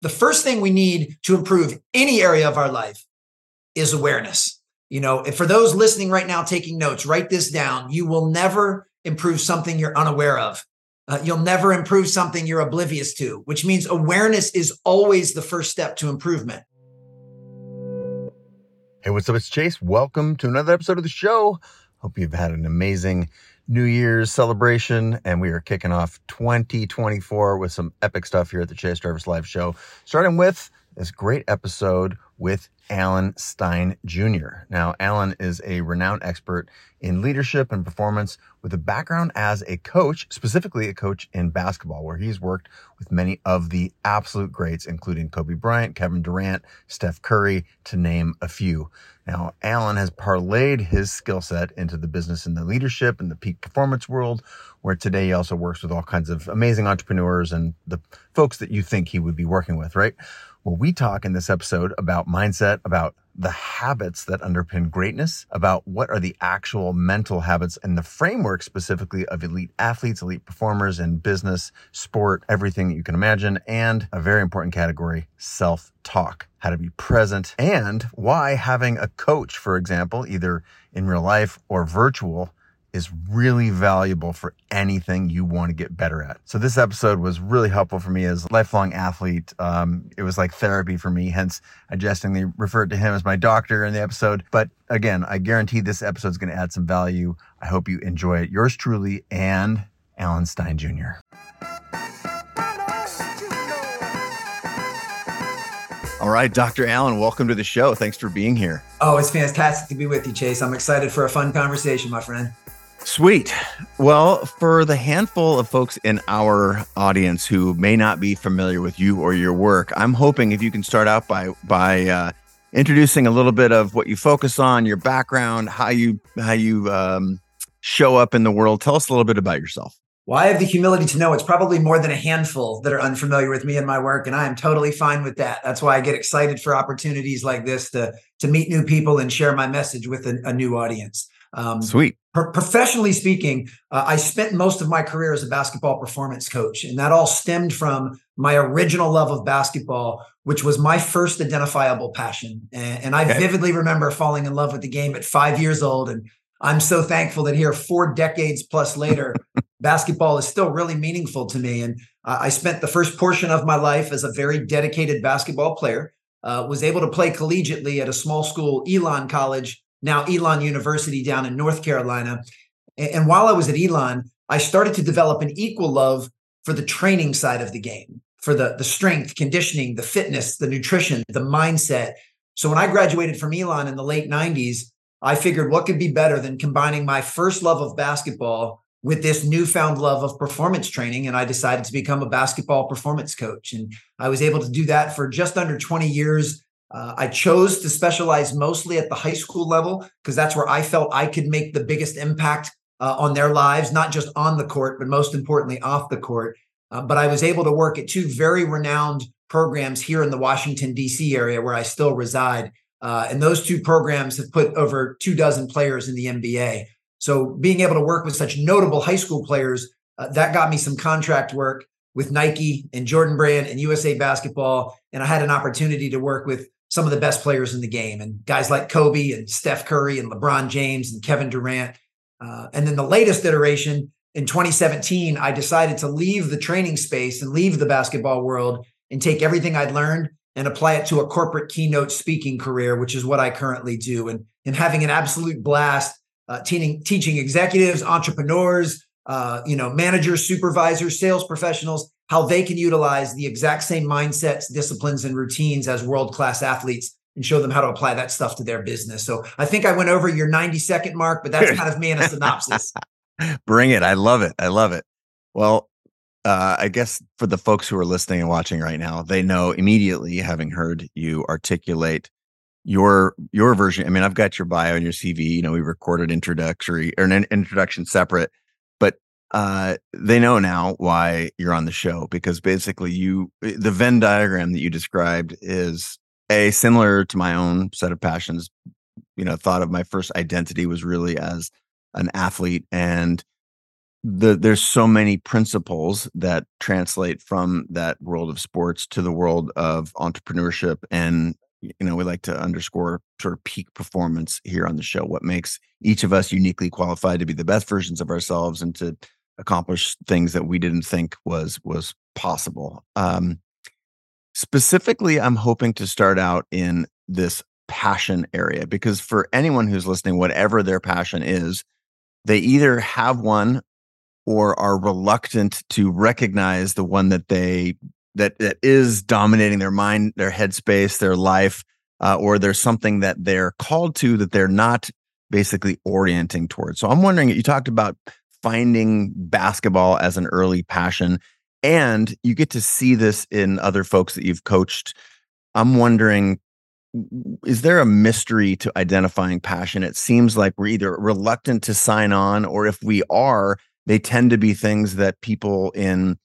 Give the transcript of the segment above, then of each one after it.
the first thing we need to improve any area of our life is awareness. You know, for those listening right now, taking notes, write this down. You will never improve something you're unaware of. Uh, you'll never improve something you're oblivious to, which means awareness is always the first step to improvement. Hey, what's up? It's Chase. Welcome to another episode of the show. Hope you've had an amazing New Year's celebration, and we are kicking off 2024 with some epic stuff here at the Chase Jarvis Live Show. Starting with this great episode with Alan Stein Jr. Now, Alan is a renowned expert in leadership and performance with a background as a coach, specifically a coach in basketball, where he's worked with many of the absolute greats, including Kobe Bryant, Kevin Durant, Steph Curry, to name a few. Now, Alan has parlayed his skill set into the business and the leadership and the peak performance world, where today he also works with all kinds of amazing entrepreneurs and the folks that you think he would be working with, right? Well, we talk in this episode about mindset, about the habits that underpin greatness, about what are the actual mental habits and the framework specifically of elite athletes, elite performers in business, sport, everything that you can imagine, and a very important category, self talk, how to be present, and why having a coach, for example, either in real life or virtual, is really valuable for anything you want to get better at. So this episode was really helpful for me as a lifelong athlete. Um, it was like therapy for me. Hence, I jestingly referred to him as my doctor in the episode. But again, I guarantee this episode is going to add some value. I hope you enjoy it. Yours truly and Alan Stein Jr. All right, Dr. Alan, welcome to the show. Thanks for being here. Oh, it's fantastic to be with you, Chase. I'm excited for a fun conversation, my friend. Sweet. Well, for the handful of folks in our audience who may not be familiar with you or your work, I'm hoping if you can start out by by uh, introducing a little bit of what you focus on, your background, how you how you um, show up in the world. Tell us a little bit about yourself. Well, I have the humility to know it's probably more than a handful that are unfamiliar with me and my work, and I am totally fine with that. That's why I get excited for opportunities like this to to meet new people and share my message with a, a new audience. Um, Sweet. Pro- professionally speaking, uh, I spent most of my career as a basketball performance coach, and that all stemmed from my original love of basketball, which was my first identifiable passion. And, and I okay. vividly remember falling in love with the game at five years old. And I'm so thankful that here, four decades plus later, basketball is still really meaningful to me. And uh, I spent the first portion of my life as a very dedicated basketball player. Uh, was able to play collegiately at a small school, Elon College, now Elon University down in North Carolina. And while I was at Elon, I started to develop an equal love for the training side of the game, for the, the strength, conditioning, the fitness, the nutrition, the mindset. So when I graduated from Elon in the late 90s, I figured what could be better than combining my first love of basketball with this newfound love of performance training. And I decided to become a basketball performance coach. And I was able to do that for just under 20 years uh, I chose to specialize mostly at the high school level because that's where I felt I could make the biggest impact uh, on their lives, not just on the court, but most importantly, off the court. Uh, but I was able to work at two very renowned programs here in the Washington, D.C. area where I still reside. Uh, and those two programs have put over two dozen players in the NBA. So being able to work with such notable high school players, uh, that got me some contract work with Nike and Jordan Brand and USA Basketball. And I had an opportunity to work with some of the best players in the game and guys like Kobe and Steph Curry and LeBron James and Kevin Durant. Uh, and then the latest iteration in 2017, I decided to leave the training space and leave the basketball world and take everything I'd learned and apply it to a corporate keynote speaking career, which is what I currently do. And, and having an absolute blast uh, teaching, teaching executives, entrepreneurs, uh, you know, managers, supervisors, sales professionals how they can utilize the exact same mindsets, disciplines, and routines as world class athletes and show them how to apply that stuff to their business. So I think I went over your 90 second mark, but that's kind of me in a synopsis. Bring it. I love it. I love it. Well, uh, I guess for the folks who are listening and watching right now, they know immediately, having heard you articulate your your version. I mean, I've got your bio and your CV. You know, we recorded introductory or an introduction separate uh, they know now why you're on the show because basically you eh, the Venn diagram that you described is a similar to my own set of passions. You know, thought of my first identity was really as an athlete and the there's so many principles that translate from that world of sports to the world of entrepreneurship and you know we like to underscore sort of peak performance here on the show what makes each of us uniquely qualified to be the best versions of ourselves and to accomplish things that we didn't think was was possible um specifically i'm hoping to start out in this passion area because for anyone who's listening whatever their passion is they either have one or are reluctant to recognize the one that they that that is dominating their mind, their headspace, their life, uh, or there's something that they're called to that they're not basically orienting towards. So I'm wondering, you talked about finding basketball as an early passion, and you get to see this in other folks that you've coached. I'm wondering, is there a mystery to identifying passion? It seems like we're either reluctant to sign on, or if we are, they tend to be things that people in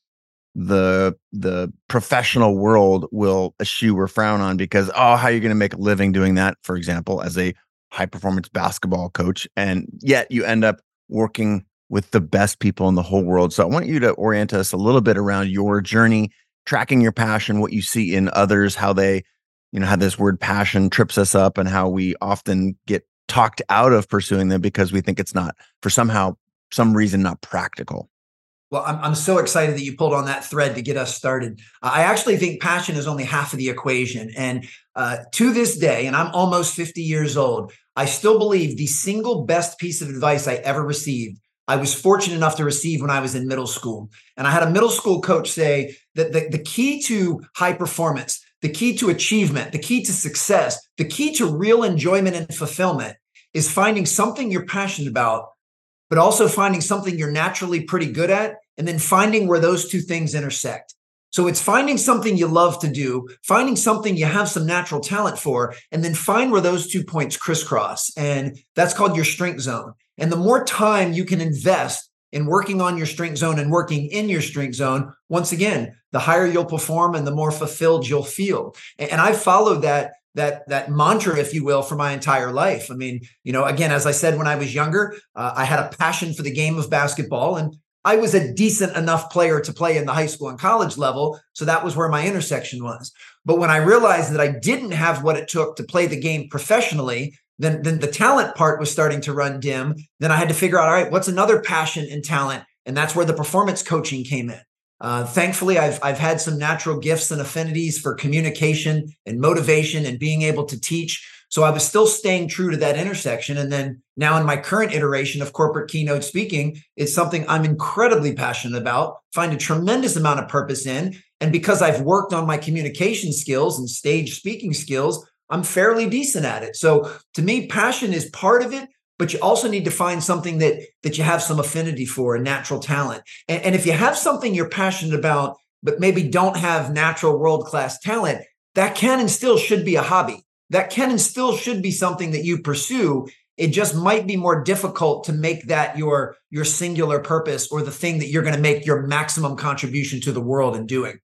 the the professional world will eschew or frown on because oh how are you going to make a living doing that for example as a high performance basketball coach and yet you end up working with the best people in the whole world so i want you to orient us a little bit around your journey tracking your passion what you see in others how they you know how this word passion trips us up and how we often get talked out of pursuing them because we think it's not for somehow some reason not practical. Well, I'm, I'm so excited that you pulled on that thread to get us started. I actually think passion is only half of the equation. And uh, to this day, and I'm almost 50 years old, I still believe the single best piece of advice I ever received, I was fortunate enough to receive when I was in middle school. And I had a middle school coach say that the, the key to high performance, the key to achievement, the key to success, the key to real enjoyment and fulfillment is finding something you're passionate about but also finding something you're naturally pretty good at, and then finding where those two things intersect. So it's finding something you love to do, finding something you have some natural talent for, and then find where those two points crisscross. And that's called your strength zone. And the more time you can invest in working on your strength zone and working in your strength zone, once again, the higher you'll perform and the more fulfilled you'll feel. And I followed that that that mantra if you will for my entire life i mean you know again as i said when i was younger uh, i had a passion for the game of basketball and i was a decent enough player to play in the high school and college level so that was where my intersection was but when i realized that i didn't have what it took to play the game professionally then then the talent part was starting to run dim then i had to figure out all right what's another passion and talent and that's where the performance coaching came in uh, thankfully, I've I've had some natural gifts and affinities for communication and motivation and being able to teach. So I was still staying true to that intersection. And then now in my current iteration of corporate keynote speaking, it's something I'm incredibly passionate about, find a tremendous amount of purpose in. And because I've worked on my communication skills and stage speaking skills, I'm fairly decent at it. So to me, passion is part of it, but you also need to find something that that you have some affinity for and natural talent. And, and if you have something you're passionate about but maybe don't have natural world class talent that can and still should be a hobby. That can and still should be something that you pursue. It just might be more difficult to make that your your singular purpose or the thing that you're going to make your maximum contribution to the world in doing.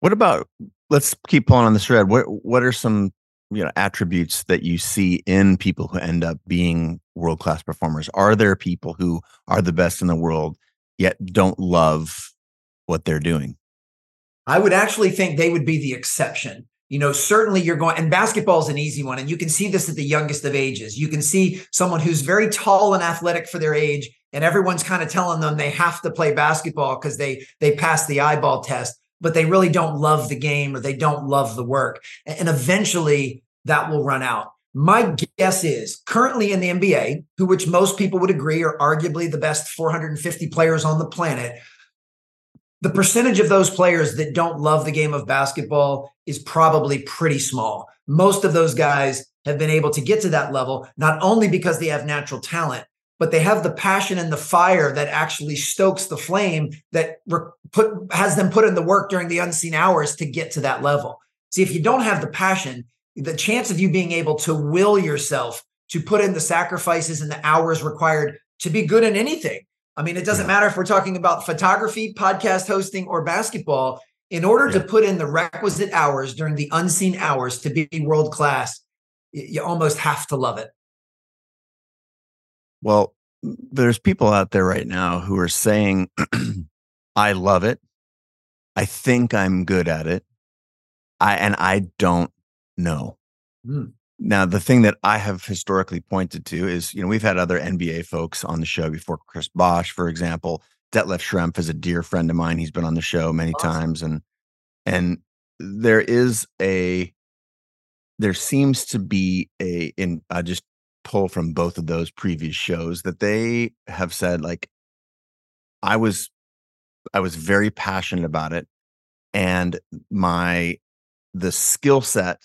What about let's keep pulling on this thread. What what are some you know attributes that you see in people who end up being world class performers? Are there people who are the best in the world yet don't love what they're doing? I would actually think they would be the exception. You know certainly you're going and basketball is an easy one and you can see this at the youngest of ages. You can see someone who's very tall and athletic for their age and everyone's kind of telling them they have to play basketball because they they pass the eyeball test but they really don't love the game or they don't love the work. And eventually that will run out. My guess is currently in the NBA, who which most people would agree are arguably the best 450 players on the planet, the percentage of those players that don't love the game of basketball is probably pretty small. Most of those guys have been able to get to that level, not only because they have natural talent, but they have the passion and the fire that actually stokes the flame that re- put has them put in the work during the unseen hours to get to that level. See, if you don't have the passion, the chance of you being able to will yourself to put in the sacrifices and the hours required to be good in anything. I mean, it doesn't yeah. matter if we're talking about photography, podcast hosting, or basketball. In order yeah. to put in the requisite hours during the unseen hours to be world class, you almost have to love it. Well, there's people out there right now who are saying, I love it. I think I'm good at it. I and I don't know. Mm. Now, the thing that I have historically pointed to is, you know, we've had other NBA folks on the show before. Chris Bosh, for example, Detlef Schrempf is a dear friend of mine. He's been on the show many awesome. times, and and there is a there seems to be a in I just pull from both of those previous shows that they have said like I was I was very passionate about it and my the skill set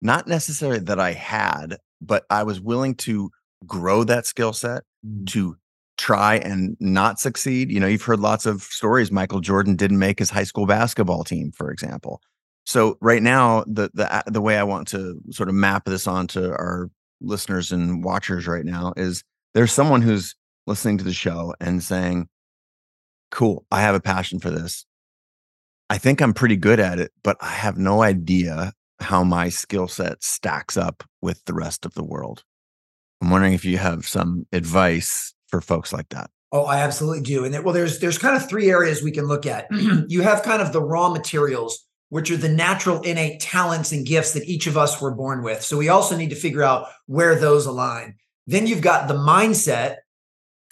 not necessarily that I had but I was willing to grow that skill set mm. to try and not succeed you know you've heard lots of stories Michael Jordan didn't make his high school basketball team for example so right now the the the way I want to sort of map this onto our listeners and watchers right now is there's someone who's listening to the show and saying, Cool, I have a passion for this. I think I'm pretty good at it, but I have no idea how my skill set stacks up with the rest of the world. I'm wondering if you have some advice for folks like that. Oh, I absolutely do. And well, there's there's kind of three areas we can look at. you have kind of the raw materials which are the natural innate talents and gifts that each of us were born with. So we also need to figure out where those align. Then you've got the mindset,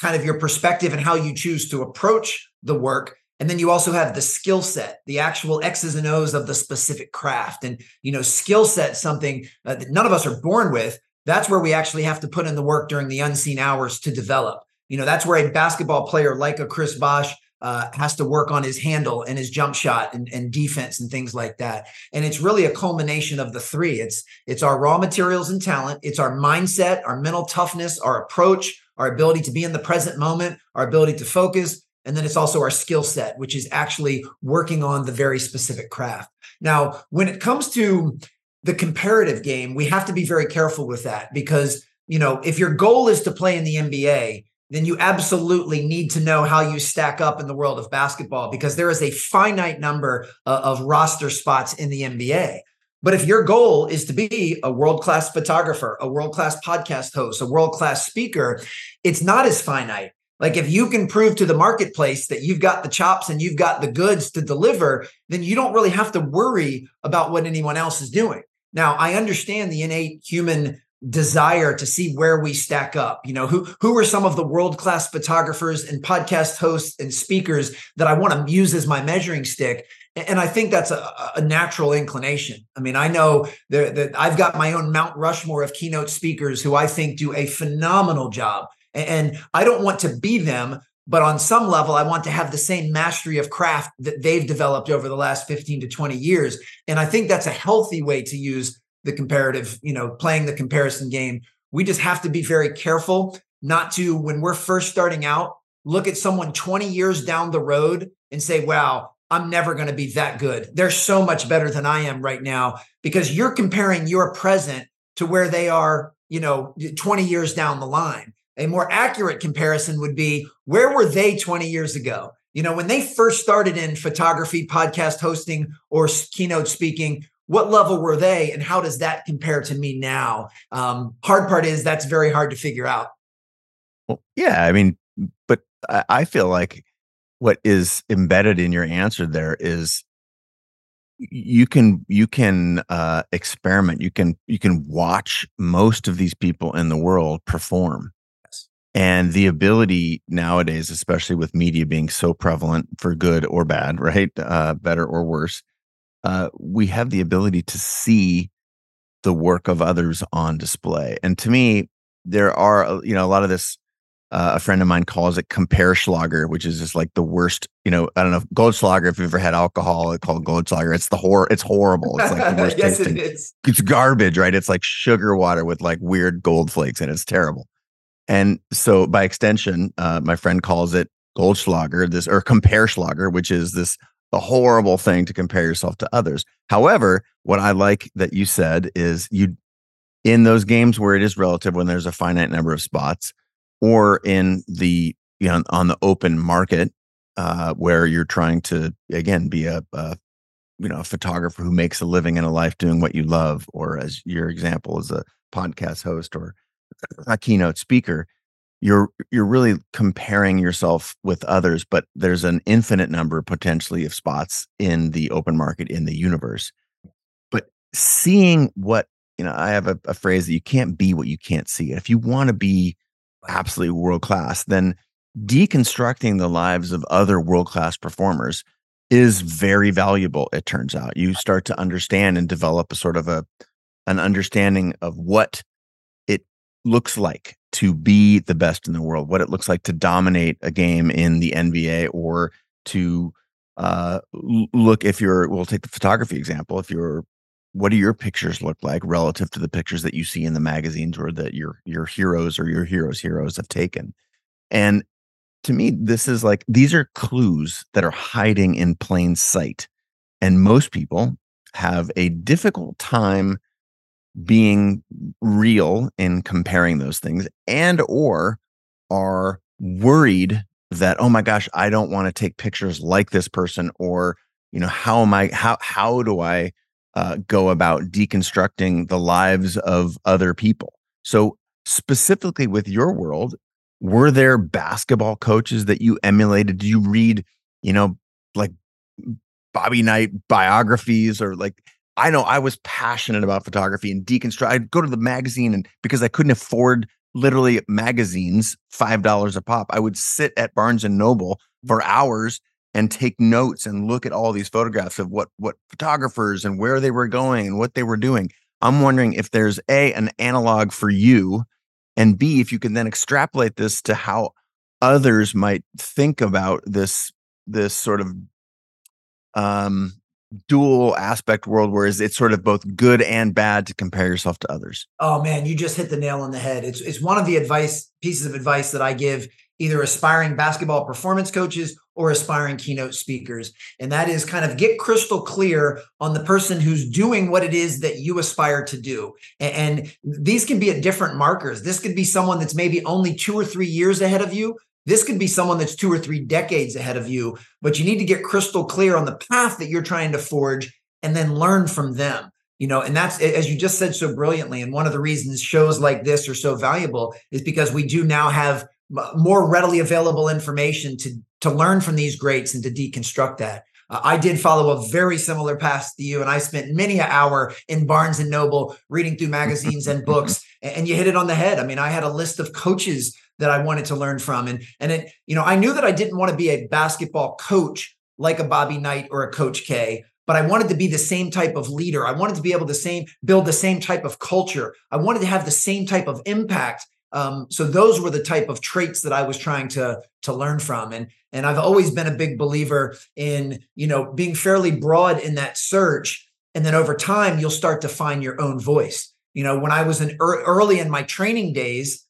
kind of your perspective and how you choose to approach the work. And then you also have the skill set, the actual X's and O's of the specific craft. And, you know, skill set, something uh, that none of us are born with. That's where we actually have to put in the work during the unseen hours to develop. You know, that's where a basketball player like a Chris Bosh uh, has to work on his handle and his jump shot and, and, defense and things like that. And it's really a culmination of the three. It's it's our raw materials and talent. It's our mindset, our mental toughness, our approach, our ability to be in the present moment, our ability to focus, and then it's also our skill set, which is actually working on the very specific craft. Now, when it comes to the comparative game, we have to be very careful with that because you know if your goal is to play in the NBA then you absolutely need to know how you stack up in the world of basketball because there is a finite number of roster spots in the NBA. But if your goal is to be a world class photographer, a world class podcast host, a world class speaker, it's not as finite. Like if you can prove to the marketplace that you've got the chops and you've got the goods to deliver, then you don't really have to worry about what anyone else is doing. Now, I understand the innate human desire to see where we stack up. You know who who are some of the world class photographers and podcast hosts and speakers that i want to use as my measuring stick? And i think that's a, a natural inclination. I mean i know that, that i've got my own mount rushmore of keynote speakers who i think do a phenomenal job. And i don't want to be them but on some level i want to have the same mastery of craft that they've developed over the last 15 to 20 years. And i think that's a healthy way to use the comparative, you know, playing the comparison game. We just have to be very careful not to, when we're first starting out, look at someone 20 years down the road and say, wow, I'm never going to be that good. They're so much better than I am right now because you're comparing your present to where they are, you know, 20 years down the line. A more accurate comparison would be where were they 20 years ago? You know, when they first started in photography, podcast hosting, or keynote speaking, what level were they and how does that compare to me now? Um, hard part is that's very hard to figure out. Well yeah i mean but i feel like what is embedded in your answer there is you can you can uh, experiment you can you can watch most of these people in the world perform. Yes. and the ability nowadays especially with media being so prevalent for good or bad right? Uh, better or worse uh, we have the ability to see the work of others on display. And to me, there are, uh, you know, a lot of this. Uh, a friend of mine calls it Compearschlager, which is just like the worst. You know, I don't know Goldschlager. If you've ever had alcohol, it's called Goldschlager. It's the horror. It's horrible. It's like the worst yes, tasting. It is. It's garbage, right? It's like sugar water with like weird gold flakes, and it's terrible. And so, by extension, uh, my friend calls it Goldschlager, this or Compearschlager, which is this a horrible thing to compare yourself to others. However, what I like that you said is you in those games where it is relative when there's a finite number of spots or in the you know on the open market uh, where you're trying to again be a, a you know a photographer who makes a living in a life doing what you love or as your example as a podcast host or a keynote speaker you're you're really comparing yourself with others but there's an infinite number potentially of spots in the open market in the universe. But seeing what you know i have a, a phrase that you can't be what you can't see if you want to be absolutely world class then deconstructing the lives of other world class performers is very valuable it turns out. You start to understand and develop a sort of a an understanding of what it looks like to be the best in the world, what it looks like to dominate a game in the NBA or to uh, look if you're, we'll take the photography example. If you're, what do your pictures look like relative to the pictures that you see in the magazines or that your your heroes or your heroes' heroes have taken? And to me, this is like these are clues that are hiding in plain sight. And most people have a difficult time being real in comparing those things and or are worried that oh my gosh i don't want to take pictures like this person or you know how am i how how do i uh, go about deconstructing the lives of other people? So specifically with your world were there basketball coaches that you emulated? Do you read you know like bobby knight biographies or like I know I was passionate about photography and deconstruct. I'd go to the magazine and because I couldn't afford literally magazines, five dollars a pop, I would sit at Barnes and Noble for hours and take notes and look at all these photographs of what what photographers and where they were going and what they were doing. I'm wondering if there's a an analog for you, and b if you can then extrapolate this to how others might think about this this sort of um dual aspect world where it's sort of both good and bad to compare yourself to others. Oh man, you just hit the nail on the head. It's it's one of the advice pieces of advice that I give either aspiring basketball performance coaches or aspiring keynote speakers. And that is kind of get crystal clear on the person who's doing what it is that you aspire to do. And, and these can be at different markers. This could be someone that's maybe only two or three years ahead of you this could be someone that's two or three decades ahead of you, but you need to get crystal clear on the path that you're trying to forge and then learn from them. You know, and that's as you just said so brilliantly. And one of the reasons shows like this are so valuable is because we do now have more readily available information to to learn from these greats and to deconstruct that. Uh, I did follow a very similar path to you, and I spent many an hour in Barnes and Noble reading through magazines and books. And you hit it on the head. I mean, I had a list of coaches that I wanted to learn from. And and it, you know, I knew that I didn't want to be a basketball coach like a Bobby Knight or a Coach K, but I wanted to be the same type of leader. I wanted to be able to same build the same type of culture. I wanted to have the same type of impact. Um, so those were the type of traits that I was trying to to learn from. And and I've always been a big believer in you know being fairly broad in that search. And then over time, you'll start to find your own voice. You know, when I was in early in my training days,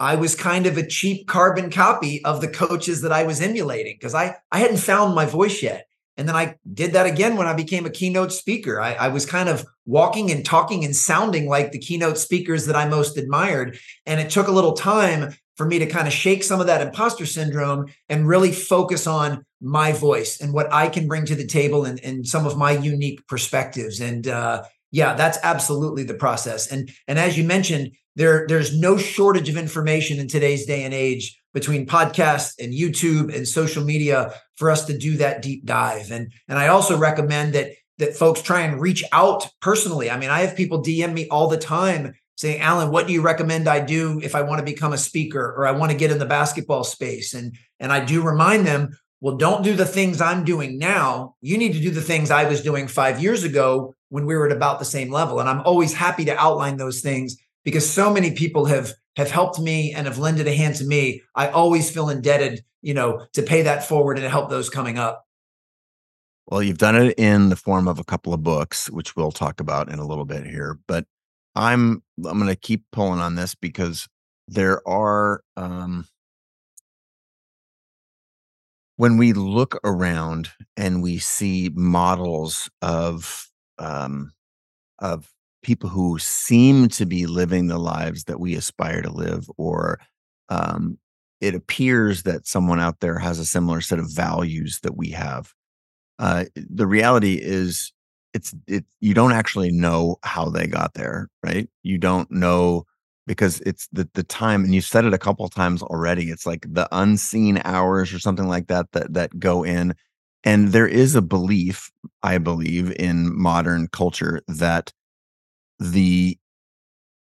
I was kind of a cheap carbon copy of the coaches that I was emulating because I, I hadn't found my voice yet. And then I did that again when I became a keynote speaker. I, I, was kind of walking and talking and sounding like the keynote speakers that I most admired. And it took a little time for me to kind of shake some of that imposter syndrome and really focus on my voice and what I can bring to the table and, and some of my unique perspectives. And uh, yeah, that's absolutely the process. And and as you mentioned, there there's no shortage of information in today's day and age between podcasts and YouTube and social media for us to do that deep dive. And and I also recommend that that folks try and reach out personally. I mean, I have people DM me all the time saying, "Alan, what do you recommend I do if I want to become a speaker or I want to get in the basketball space?" And and I do remind them, "Well, don't do the things I'm doing now. You need to do the things I was doing 5 years ago when we were at about the same level." And I'm always happy to outline those things because so many people have have helped me and have lended a hand to me i always feel indebted you know to pay that forward and to help those coming up. Well you've done it in the form of a couple of books which we'll talk about in a little bit here but i'm i'm going to keep pulling on this because there are um when we look around and we see models of um of people who seem to be living the lives that we aspire to live or um, it appears that someone out there has a similar set of values that we have uh, the reality is it's it you don't actually know how they got there right? You don't know because it's the the time and you've said it a couple times already it's like the unseen hours or something like that that that go in and there is a belief i believe in modern culture that the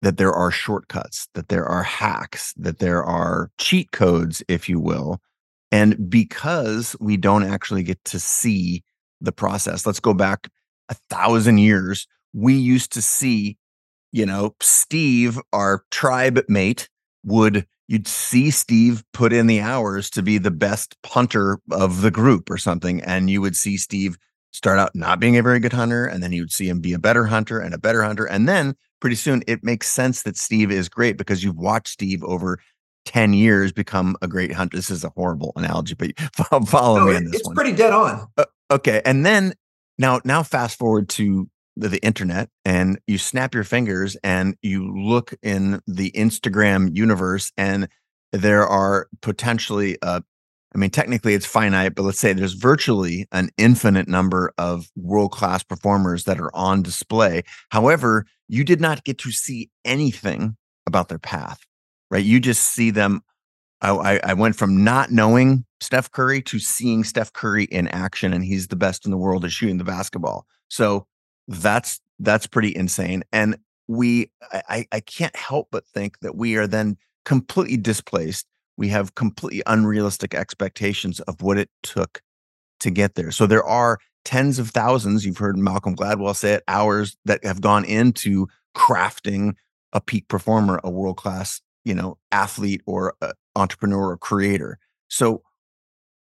that there are shortcuts that there are hacks that there are cheat codes if you will and because we don't actually get to see the process let's go back a thousand years we used to see you know, Steve, our tribe mate, would you'd see Steve put in the hours to be the best punter of the group or something. And you would see Steve start out not being a very good hunter. And then you would see him be a better hunter and a better hunter. And then pretty soon it makes sense that Steve is great because you've watched Steve over 10 years become a great hunter. This is a horrible analogy, but follow no, me on this it's one. pretty dead on. Uh, okay. And then now, now fast forward to the, the internet and you snap your fingers and you look in the Instagram universe and there are potentially uh I mean technically it's finite but let's say there's virtually an infinite number of world-class performers that are on display. However you did not get to see anything about their path right? You just see them. I, I went from not knowing Steph Curry to seeing Steph Curry in action, and he's the best in the world at shooting the basketball. So that's that's pretty insane and we I, I can't help but think that we are then completely displaced we have completely unrealistic expectations of what it took to get there. So there are tens of thousands you've heard malcolm gladwell say it hours that have gone into crafting a peak performer a world class you know athlete or entrepreneur or creator. So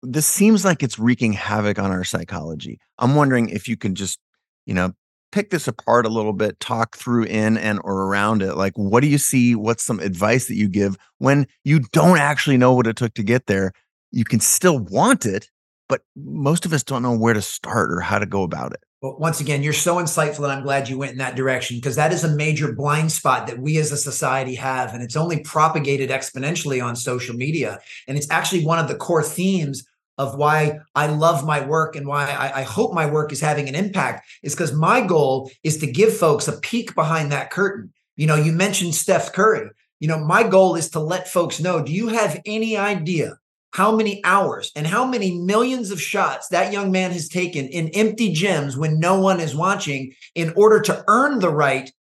this seems like it's wreaking havoc on our psychology. I'm wondering if you can just you know pick this apart a little bit, talk through in and or around it. Like, what do you see? What's some advice that you give when you don't actually know what it took to get there? You can still want it, but most of us don't know where to start or how to go about it. Well, once again, you're so insightful, and I'm glad you went in that direction because that is a major blind spot that we as a society have. And it's only propagated exponentially on social media. And it's actually one of the core themes of why I love my work and why I, I hope my work is having an impact is because my goal is to give folks a peek behind that curtain. You know, you mentioned Steph Curry. You know, my goal is to let folks know do you have any idea how many hours and how many millions of shots that young man has taken in empty gyms when no one is watching in order to earn the right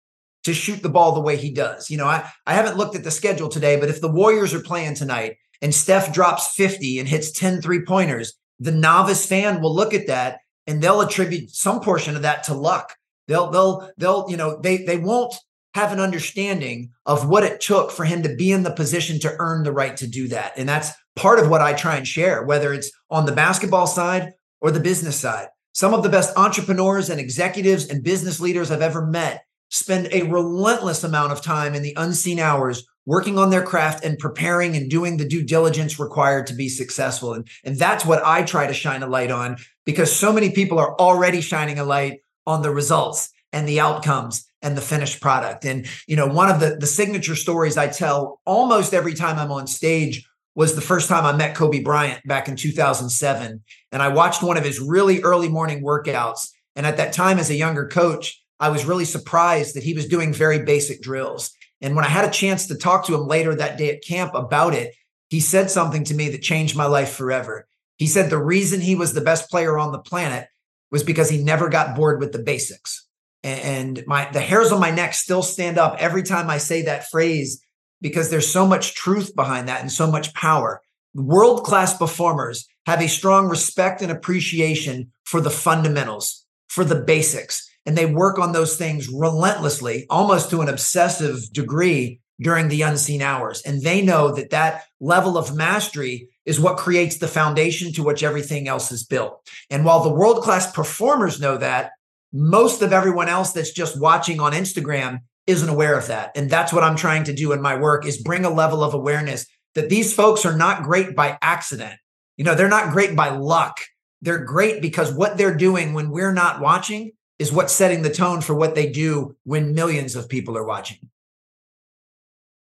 to shoot the ball the way he does. You know, I, I haven't looked at the schedule today, but if the Warriors are playing tonight and Steph drops 50 and hits 10 three pointers, the novice fan will look at that and they'll attribute some portion of that to luck. They'll, they'll, they'll, you know, they, they won't have an understanding of what it took for him to be in the position to earn the right to do that. And that's part of what I try and share, whether it's on the basketball side or the business side. Some of the best entrepreneurs and executives and business leaders I've ever met spend a relentless amount of time in the unseen hours working on their craft and preparing and doing the due diligence required to be successful. And, and that's what I try to shine a light on because so many people are already shining a light on the results and the outcomes and the finished product. And, you know, one of the, the signature stories I tell almost every time I'm on stage was the first time I met Kobe Bryant back in 2007. And I watched one of his really early morning workouts. And at that time, as a younger coach, I was really surprised that he was doing very basic drills. And when I had a chance to talk to him later that day at camp about it, he said something to me that changed my life forever. He said the reason he was the best player on the planet was because he never got bored with the basics. And my the hairs on my neck still stand up every time I say that phrase because there's so much truth behind that and so much power. World class performers have a strong respect and appreciation for the fundamentals, for the basics and they work on those things relentlessly, almost to an obsessive degree during the unseen hours. And they know that that level of mastery is what creates the foundation to which everything else is built. And while the world class performers know that, most of everyone else that's just watching on Instagram isn't aware of that. And that's what I'm trying to do in my work is bring a level of awareness that these folks are not great by accident. You know, they're not great by luck. They're great because what they're doing when we're not watching is what's setting the tone for what they do when millions of people are watching.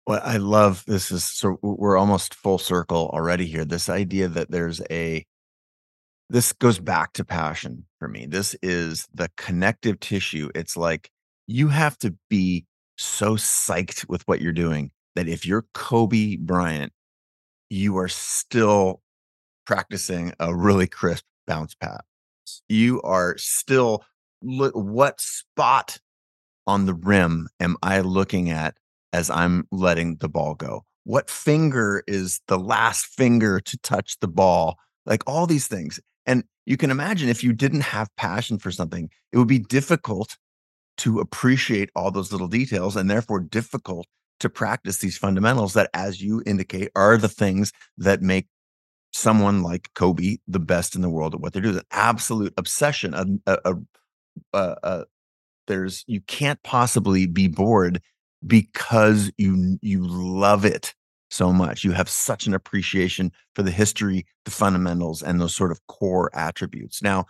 Well, I love this is so we're almost full circle already here. This idea that there's a this goes back to passion for me. This is the connective tissue. It's like you have to be so psyched with what you're doing that if you're Kobe Bryant, you are still practicing a really crisp bounce pass. You are still look what spot on the rim am I looking at as I'm letting the ball go? What finger is the last finger to touch the ball? Like all these things. And you can imagine if you didn't have passion for something, it would be difficult to appreciate all those little details and therefore difficult to practice these fundamentals that, as you indicate, are the things that make someone like Kobe the best in the world at what they do. An absolute obsession. A, a, uh, a, a, there's you can't possibly be bored because you you love it so much. You have such an appreciation for the history, the fundamentals, and those sort of core attributes. Now,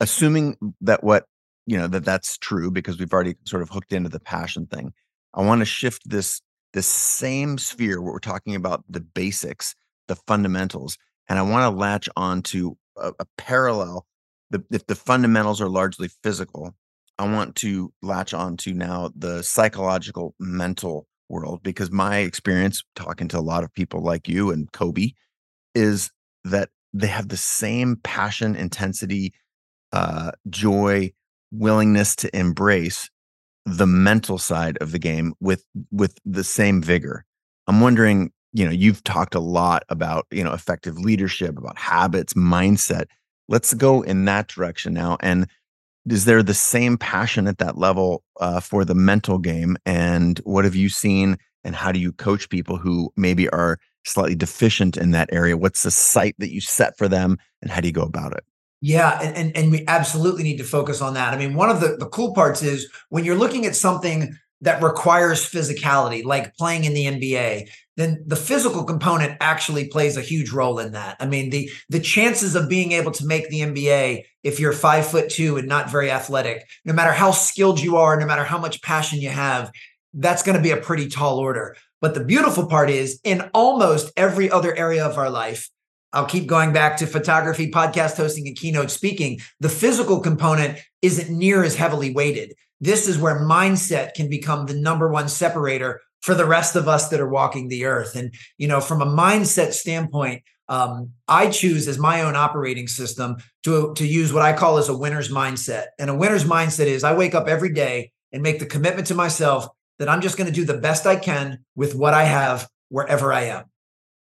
assuming that what you know that that's true because we've already sort of hooked into the passion thing. I want to shift this this same sphere where we're talking about the basics, the fundamentals, and I want to latch on to a, a parallel. The, if the fundamentals are largely physical, I want to latch on to now the psychological, mental world because my experience talking to a lot of people like you and Kobe is that they have the same passion, intensity, uh, joy, willingness to embrace the mental side of the game with with the same vigor. I'm wondering, you know, you've talked a lot about, you know, effective leadership, about habits, mindset. Let's go in that direction now. And is there the same passion at that level uh, for the mental game? And what have you seen? And how do you coach people who maybe are slightly deficient in that area? What's the site that you set for them, and how do you go about it? Yeah, and, and, and we absolutely need to focus on that. I mean, one of the, the cool parts is when you're looking at something that requires physicality, like playing in the NBA, then the physical component actually plays a huge role in that. I mean, the the chances of being able to make the NBA if you're five foot two and not very athletic, no matter how skilled you are, no matter how much passion you have, that's going to be a pretty tall order. But the beautiful part is in almost every other area of our life, I'll keep going back to photography, podcast hosting, and keynote speaking. The physical component isn't near as heavily weighted. This is where mindset can become the number one separator for the rest of us that are walking the earth. And, you know, from a mindset standpoint, um, I choose as my own operating system to, to use what I call as a winner's mindset. And a winner's mindset is I wake up every day and make the commitment to myself that I'm just going to do the best I can with what I have wherever I am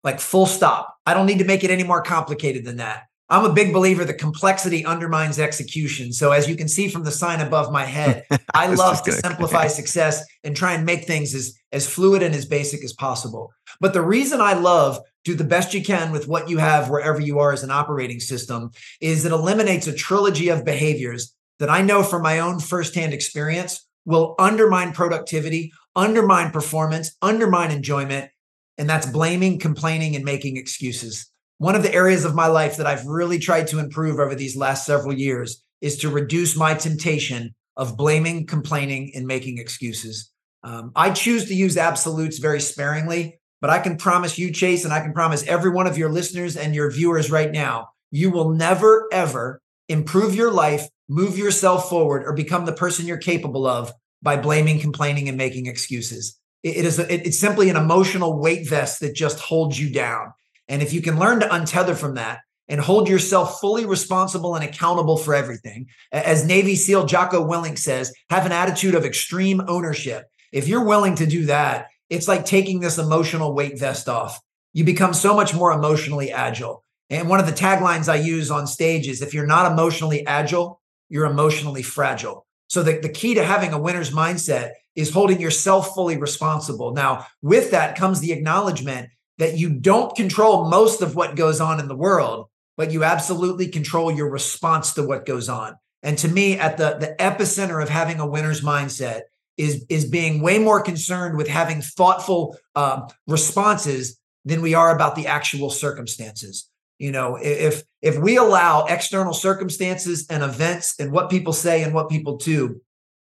like full stop. I don't need to make it any more complicated than that. I'm a big believer that complexity undermines execution. So, as you can see from the sign above my head, I love to simplify success and try and make things as, as fluid and as basic as possible. But the reason I love do the best you can with what you have wherever you are as an operating system is it eliminates a trilogy of behaviors that I know from my own firsthand experience will undermine productivity, undermine performance, undermine enjoyment, and that's blaming, complaining, and making excuses. One of the areas of my life that I've really tried to improve over these last several years is to reduce my temptation of blaming, complaining, and making excuses. Um, I choose to use absolutes very sparingly, but I can promise you, Chase, and I can promise every one of your listeners and your viewers right now, you will never, ever improve your life, move yourself forward, or become the person you're capable of by blaming, complaining, and making excuses. It is a, it's simply an emotional weight vest that just holds you down. And if you can learn to untether from that and hold yourself fully responsible and accountable for everything, as Navy SEAL Jocko Willink says, have an attitude of extreme ownership. If you're willing to do that, it's like taking this emotional weight vest off. You become so much more emotionally agile. And one of the taglines I use on stage is if you're not emotionally agile, you're emotionally fragile. So the, the key to having a winner's mindset is holding yourself fully responsible. Now, with that comes the acknowledgement that you don't control most of what goes on in the world, but you absolutely control your response to what goes on. And to me, at the, the epicenter of having a winner's mindset is, is being way more concerned with having thoughtful uh, responses than we are about the actual circumstances. You know, if if we allow external circumstances and events and what people say and what people do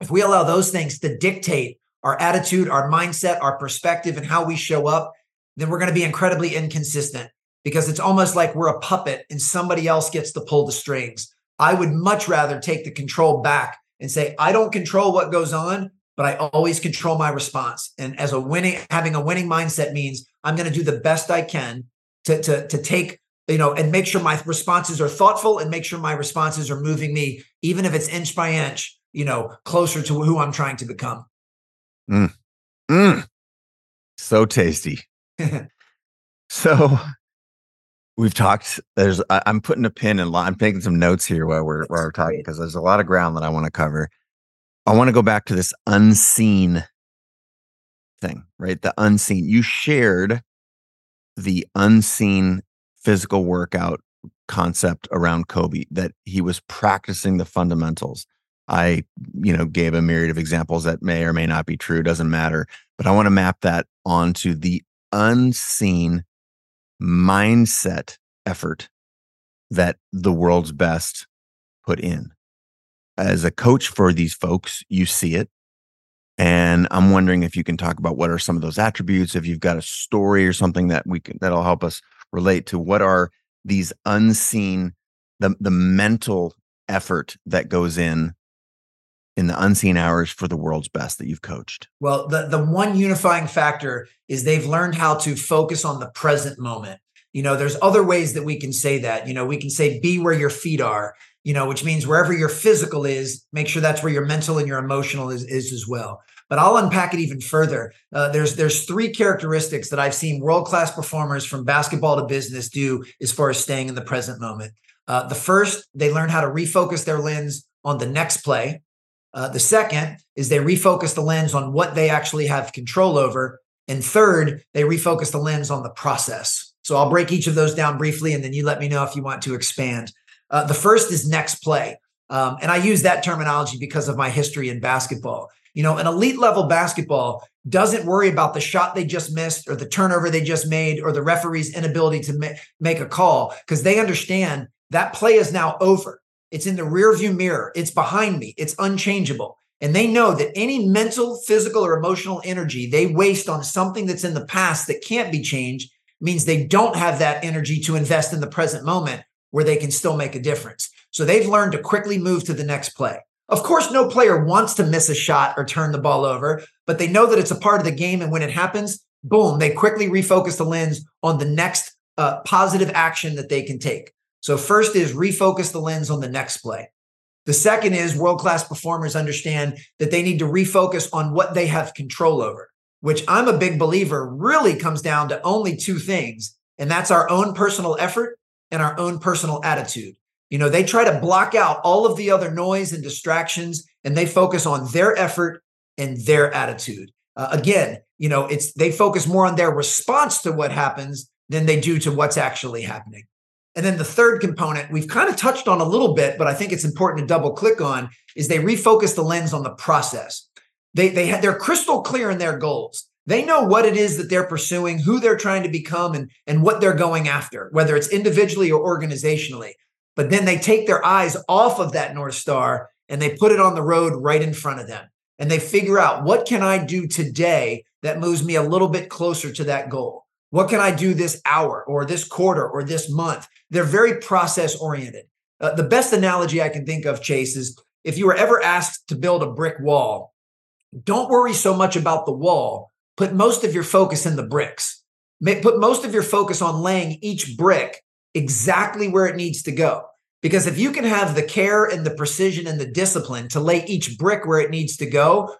if we allow those things to dictate our attitude, our mindset, our perspective, and how we show up, then we're going to be incredibly inconsistent because it's almost like we're a puppet and somebody else gets to pull the strings. I would much rather take the control back and say, I don't control what goes on, but I always control my response. And as a winning, having a winning mindset means I'm going to do the best I can to, to, to take, you know, and make sure my responses are thoughtful and make sure my responses are moving me, even if it's inch by inch, you know, closer to who I'm trying to become. Mm. Mm. So tasty. so we've talked there's I, am putting a pin in i'm taking some notes here while we're while we're talking because there's a lot of ground that i want to cover I want to go back to this unseen thing, right? The unseen. You shared the unseen physical workout concept around Kobe that he was practicing the fundamentals. I, you know, gave a myriad of examples that may or may not be true, doesn't matter, but I want to map that onto the unseen mindset effort that the world's best put in as a coach for these folks, you see it. And I'm wondering if you can talk about what are some of those attributes, if you've got a story or something that we can that'll help us relate to what are these unseen the the mental effort that goes in in the unseen hours for the world's best that you've coached? Well, the the one unifying factor is they've learned how to focus on the present moment. You know, there's other ways that we can say that. You know, we can say be where your feet are you know, which means wherever your physical is, make sure that's where your mental and your emotional is, is as well. But I'll unpack it even further. Uh, there's there's three characteristics that I've seen world class performers from basketball to business do as far as staying in the present moment. Uh, the first, they learn how to refocus their lens on the next play. Uh, the second is they refocus the lens on what they actually have control over. And third, they refocus the lens on the process. So I'll break each of those down briefly, and then you let me know if you want to expand. Uh, the first is next play. Um, and I use that terminology because of my history in basketball. You know, an elite level basketball doesn't worry about the shot they just missed or the turnover they just made or the referee's inability to ma- make a call because they understand that play is now over. It's in the rearview mirror. It's behind me. It's unchangeable. And they know that any mental, physical, or emotional energy they waste on something that's in the past that can't be changed means they don't have that energy to invest in the present moment where they can still make a difference. So they've learned to quickly move to the next play. Of course, no player wants to miss a shot or turn the ball over, but they know that it's a part of the game. And when it happens, boom, they quickly refocus the lens on the next uh, positive action that they can take. So, first is refocus the lens on the next play. The second is world class performers understand that they need to refocus on what they have control over, which I'm a big believer really comes down to only two things, and that's our own personal effort and our own personal attitude. You know, they try to block out all of the other noise and distractions and they focus on their effort and their attitude. Uh, again, you know, it's they focus more on their response to what happens than they do to what's actually happening. And then the third component we've kind of touched on a little bit, but I think it's important to double click on is they refocus the lens on the process. They they had they're crystal clear in their goals. They know what it is that they're pursuing, who they're trying to become, and, and what they're going after, whether it's individually or organizationally. But then they take their eyes off of that North Star and they put it on the road right in front of them. And they figure out what can I do today that moves me a little bit closer to that goal? What can I do this hour or this quarter or this month? They're very process oriented. Uh, the best analogy I can think of, Chase, is if you were ever asked to build a brick wall, don't worry so much about the wall put most of your focus in the bricks. Put most of your focus on laying each brick exactly where it needs to go. Because if you can have the care and the precision and the discipline to lay each brick where it needs to go,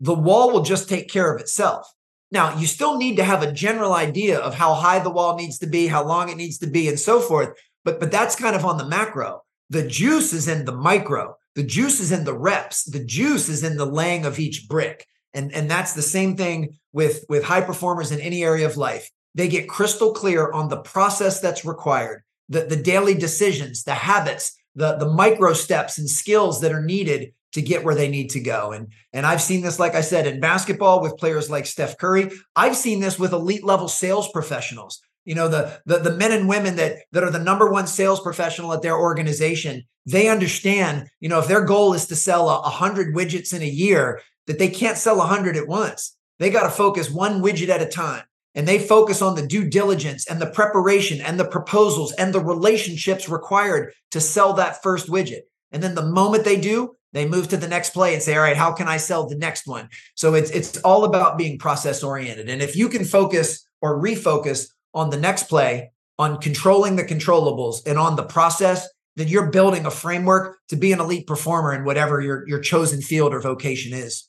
the wall will just take care of itself. Now, you still need to have a general idea of how high the wall needs to be, how long it needs to be, and so forth. But, but that's kind of on the macro. The juice is in the micro. The juice is in the reps. The juice is in the laying of each brick. And, and that's the same thing with, with high performers in any area of life. They get crystal clear on the process that's required, the, the daily decisions, the habits, the, the micro steps and skills that are needed to get where they need to go. And, and I've seen this, like I said, in basketball with players like Steph Curry. I've seen this with elite level sales professionals. You know, the, the, the men and women that, that are the number one sales professional at their organization, they understand, you know, if their goal is to sell a, hundred widgets in a year, that they can't sell a 100 at once. They got to focus one widget at a time. And they focus on the due diligence and the preparation and the proposals and the relationships required to sell that first widget. And then the moment they do, They move to the next play and say, all right, how can I sell the next one? So it's it's all about being process oriented. And if you can focus or refocus on the next play, on controlling the controllables and on the process, then you're building a framework to be an elite performer in whatever your your chosen field or vocation is.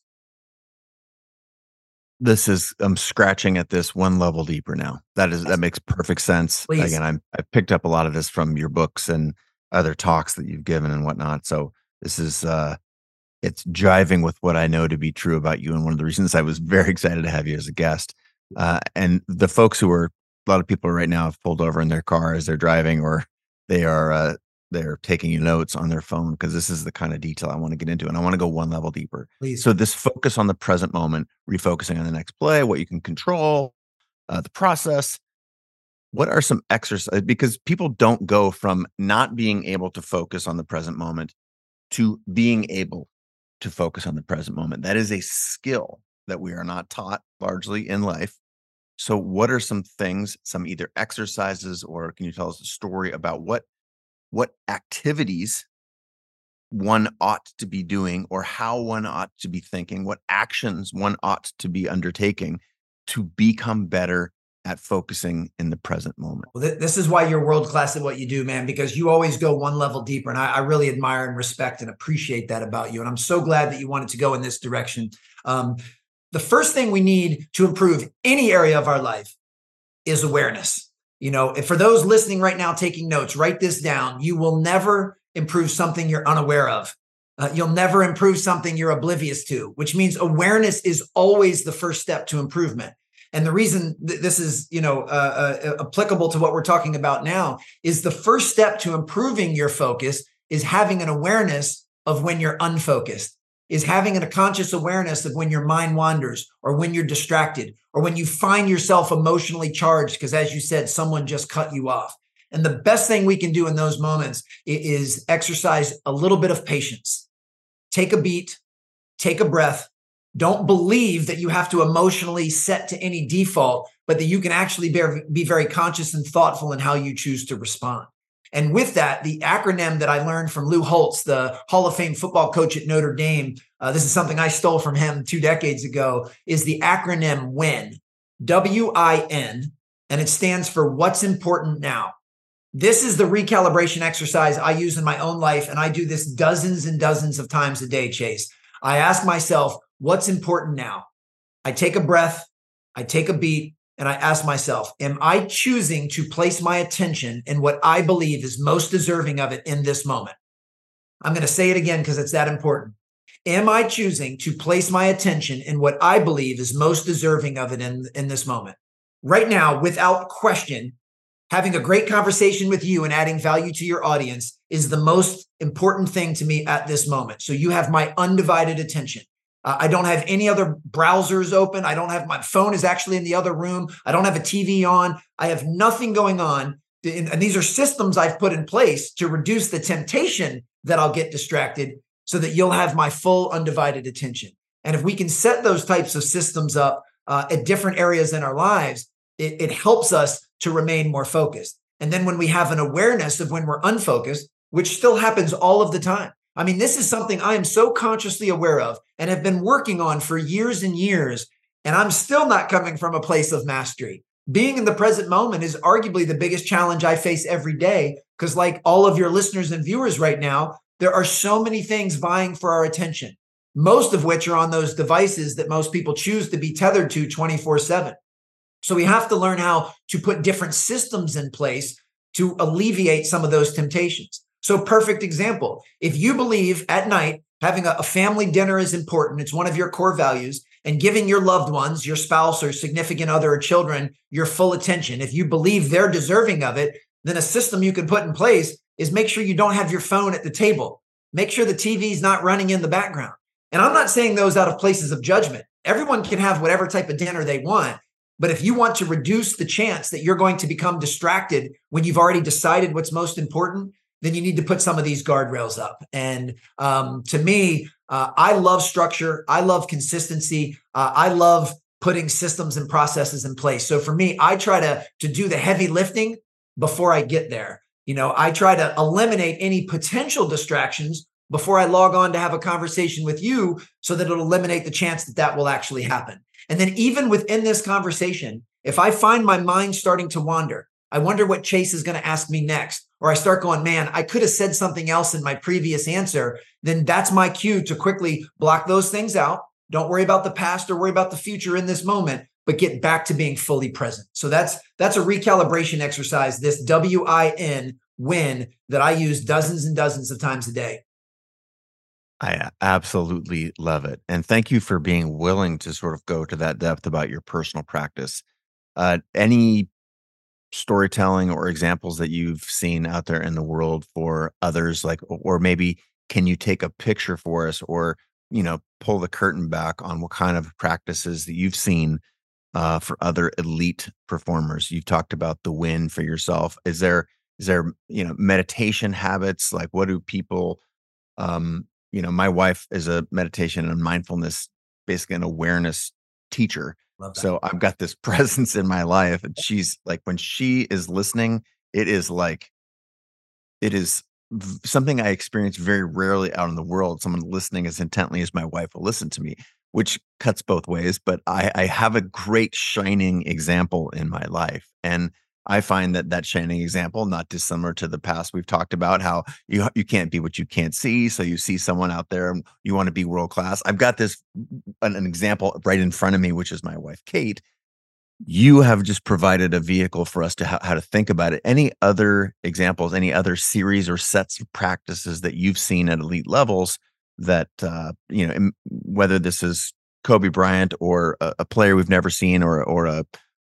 This is I'm scratching at this one level deeper now. That is that makes perfect sense. Please. Again, I'm I picked up a lot of this from your books and other talks that you've given and whatnot. So this is uh it's driving with what I know to be true about you. And one of the reasons I was very excited to have you as a guest. Uh, and the folks who are a lot of people right now have pulled over in their car as they're driving or they are uh, they're taking notes on their phone because this is the kind of detail I want to get into. And I want to go one level deeper. Please. So this focus on the present moment, refocusing on the next play, what you can control, uh, the process. What are some exercises? Because people don't go from not being able to focus on the present moment to being able to focus on the present moment. That is a skill that we are not taught largely in life. So, what are some things, some either exercises, or can you tell us a story about what what activities one ought to be doing, or how one ought to be thinking, what actions one ought to be undertaking to become better at focusing in the present moment. Well, th- this is why you're world class at what you do, man, because you always go one level deeper. And I, I, really admire and respect and appreciate that about you. And I'm so glad that you wanted to go in this direction. Um, the first thing we need to improve any area of our life is awareness. You know, for those listening right now, taking notes, write this down. You will never improve something you're unaware of. Uh, you'll never improve something you're oblivious to, which means awareness is always the first step to improvement. And the reason th- this is, you know, uh, uh, applicable to what we're talking about now is the first step to improving your focus is having an awareness of when you're unfocused, is having a conscious awareness of when your mind wanders or when you're distracted or when you find yourself emotionally charged because, as you said, someone just cut you off. And the best thing we can do in those moments is exercise a little bit of patience. Take a beat, take a breath, don't believe that you have to emotionally set to any default, but that you can actually be, very conscious and thoughtful in how you choose to respond. And with that, the acronym that I learned from Lou Holtz, the Hall of Fame football coach at Notre Dame, uh, this is something I stole from him two decades ago, is the acronym WIN, W I N, and it stands for What's Important Now. This is the recalibration exercise I use in my own life, and I do this dozens and dozens of times a day, Chase. I ask myself, what's important now? I take a breath, I take a beat, and I ask myself, am I choosing to place my attention in what I believe is most deserving of it in this moment? I'm going to say it again because it's that important. Am I choosing to place my attention in what I believe is most deserving of it in, in this moment? Right now, without question, having a great conversation with you and adding value to your audience is the most important thing to me at this moment. So you have my undivided attention. Uh, I don't have any other browsers open. I don't have my phone is actually in the other room. I don't have a TV on. I have nothing going on. And these are systems I've put in place to reduce the temptation that I'll get distracted so that you'll have my full undivided attention. And if we can set those types of systems up uh, at different areas in our lives, it, it helps us to remain more focused. And then when we have an awareness of when we're unfocused, which still happens all of the time, I mean, this is something I am so consciously aware of and have been working on for years and years. And I'm still not coming from a place of mastery. Being in the present moment is arguably the biggest challenge I face every day. Because, like all of your listeners and viewers right now, there are so many things vying for our attention, most of which are on those devices that most people choose to be tethered to 24 7. So we have to learn how to put different systems in place to alleviate some of those temptations. So, perfect example. If you believe at night having a, family dinner is important, it's one of your core values, and giving your loved ones, your spouse or significant other or children, your full attention, if you believe they're deserving of it, then a system you can put in place is make sure you don't have your phone at the table. Make sure the TV is not running in the background. And I'm not saying those out of places of judgment. Everyone can have whatever type of dinner they want. But if you want to reduce the chance that you're going to become distracted when you've already decided what's most important, then you need to put some of these guardrails up. And um, to me, uh, I love structure. I love consistency. Uh, I love putting systems and processes in place. So for me, I try to to do the heavy lifting before I get there. You know, I try to eliminate any potential distractions before I log on to have a conversation with you so that it'll eliminate the chance that that will actually happen. And then, even within this conversation, if I find my mind starting to wander, I wonder what Chase is going to ask me next, or I start going, man, I could have said something else in my previous answer, then that's my cue to quickly block those things out. Don't worry about the past or worry about the future in this moment, but get back to being fully present. So that's that's a recalibration exercise, this W I N win that I use dozens and dozens of times a day. I absolutely love it. And thank you for being willing to sort of go to that depth about your personal practice. Uh, any storytelling or examples that you've seen out there in the world for others, like, or maybe can you take a picture for us or, you know, pull the curtain back on what kind of practices that you've seen uh, for other elite performers? You've talked about the win for yourself. Is there, is there, you know, meditation habits? Like, what do people, um, you know, my wife is a meditation and mindfulness, basically an awareness teacher. So I've got this presence in my life, and she's like, when she is listening, it is like, it is something I experience very rarely out in the world. Someone listening as intently as my wife will listen to me, which cuts both ways. But I, I have a great shining example in my life, and I find that that shining example, not dissimilar to the past we've talked about, how you you can't be what you can't see. So you see someone out there, and you want to be world class. I've got this an, an example right in front of me, which is my wife Kate. You have just provided a vehicle for us to ha- how to think about it. Any other examples? Any other series or sets of practices that you've seen at elite levels that uh, you know, whether this is Kobe Bryant or a, a player we've never seen, or or a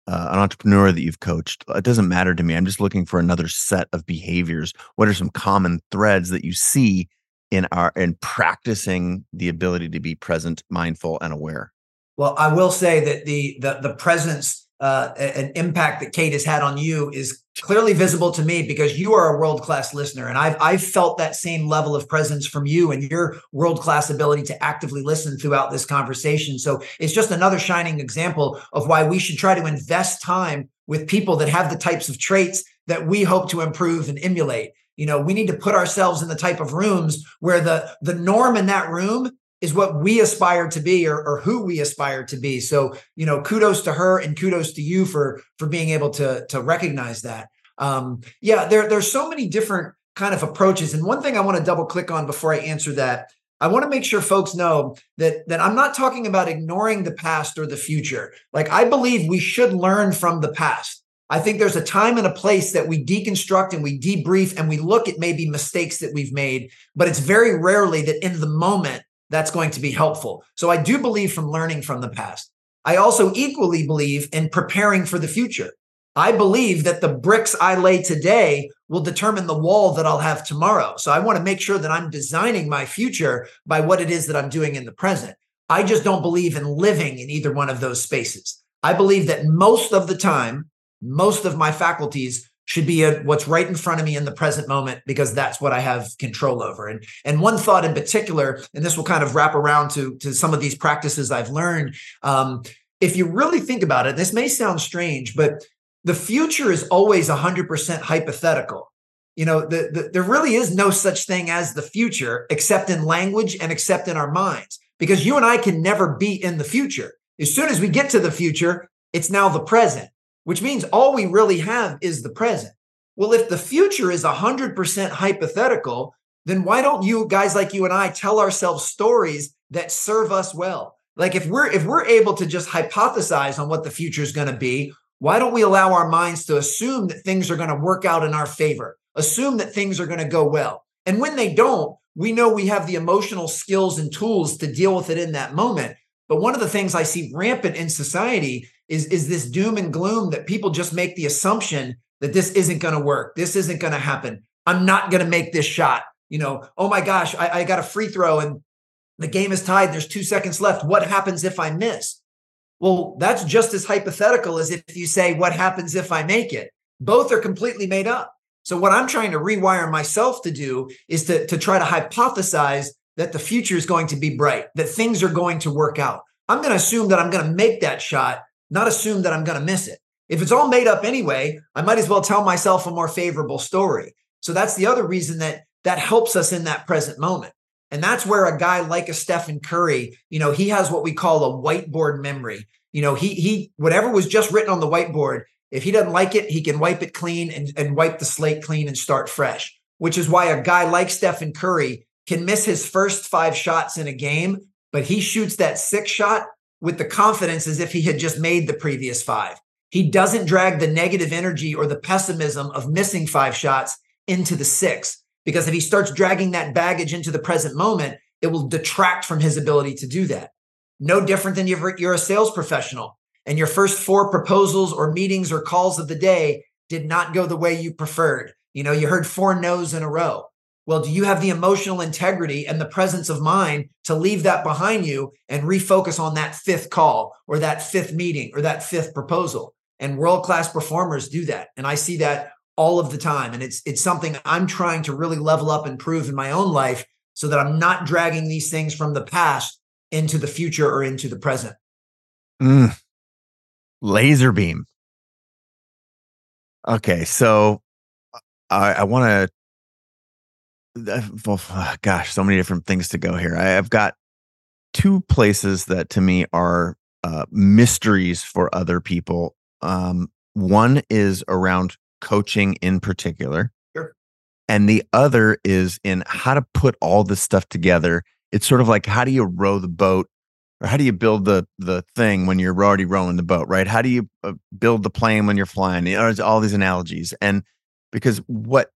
uh, an entrepreneur that you've coached it doesn't matter to me. I'm just looking for another set of behaviors. What are some common threads that you see in our in practicing the ability to be present mindful and aware? Well i will say that the the, the presence uh, an impact that Kate has had on you is clearly visible to me because you are a world class listener, and I've I've felt that same level of presence from you and your world class ability to actively listen throughout this conversation. So it's just another shining example of why we should try to invest time with people that have the types of traits that we hope to improve and emulate. You know, we need to put ourselves in the type of rooms where the the norm in that room is what we aspire to be or, or who we aspire to be. So you know kudos to her and kudos to you for for being able to to recognize that. Um yeah there there's so many different kind of approaches. And one thing i want to double click on before i answer that i want to make sure folks know that that i'm not talking about ignoring the past or the future. Like i believe we should learn from the past. I think there's a time and a place that we deconstruct and we debrief and we look at maybe mistakes that we've made, but it's very rarely that in the moment that's going to be helpful. So I do believe from learning from the past. I also equally believe in preparing for the future. I believe that the bricks I lay today will determine the wall that I'll have tomorrow. So I want to make sure that I'm designing my future by what it is that I'm doing in the present. I just don't believe in living in either one of those spaces. I believe that most of the time, most of my faculties should be a, what's right in front of me in the present moment because that's what I have control over. And and one thought in particular, and this will kind of wrap around to to some of these practices I've learned. Um, if you really think about it, this may sound strange, but the future is always 100% hypothetical. You know, the, the, there really is no such thing as the future except in language and except in our minds because you and I can never be in the future. As soon as we get to the future, it's now the present which means all we really have is the present. Well, if the future is 100% hypothetical, then why don't you guys like you and I tell ourselves stories that serve us well? Like if we're if we're able to just hypothesize on what the future is going to be, why don't we allow our minds to assume that things are going to work out in our favor? Assume that things are going to go well. And when they don't, we know we have the emotional skills and tools to deal with it in that moment. But one of the things I see rampant in society is, is this doom and gloom that people just make the assumption that this isn't going to work. This isn't going to happen. I'm not going to make this shot. You know, oh my gosh, I, I got a free throw and the game is tied. There's two seconds left. What happens if I miss? Well, that's just as hypothetical as if you say, What happens if I make it? Both are completely made up. So, what I'm trying to rewire myself to do is to, to try to hypothesize that the future is going to be bright, that things are going to work out. I'm going to assume that I'm going to make that shot, not assume that I'm going to miss it. If it's all made up anyway, I might as well tell myself a more favorable story. So that's the other reason that that helps us in that present moment. And that's where a guy like a Stephen Curry, you know, he has what we call a whiteboard memory. You know, he he whatever was just written on the whiteboard, if he doesn't like it, he can wipe it clean and, and wipe the slate clean and start fresh. Which is why a guy like Stephen Curry can miss his first five shots in a game, but he shoots that sixth shot with the confidence as if he had just made the previous five. He doesn't drag the negative energy or the pessimism of missing five shots into the six, because if he starts dragging that baggage into the present moment, it will detract from his ability to do that. No different than you're, a sales professional and your first four proposals or meetings or calls of the day did not go the way you preferred. You know, you heard four no's in a row. Well, do you have the emotional integrity and the presence of mind to leave that behind you and refocus on that fifth call or that fifth meeting or that fifth proposal? And world class performers do that. And I see that all of the time. And it's it's something I'm trying to really level up and prove in my own life so that I'm not dragging these things from the past into the future or into the present. Mm. Laser beam. Okay, so I, I want to well, gosh, so many different things to go here. I, have got two places that to me are uh, mysteries for other people. Um, one is around coaching in particular, sure. and the other is in how to put all this stuff together. It's sort of like how do you row the boat, or how do you build the the thing when you're already rowing the boat, right? How do you uh, build the plane when you're flying? You know, all these analogies, and because what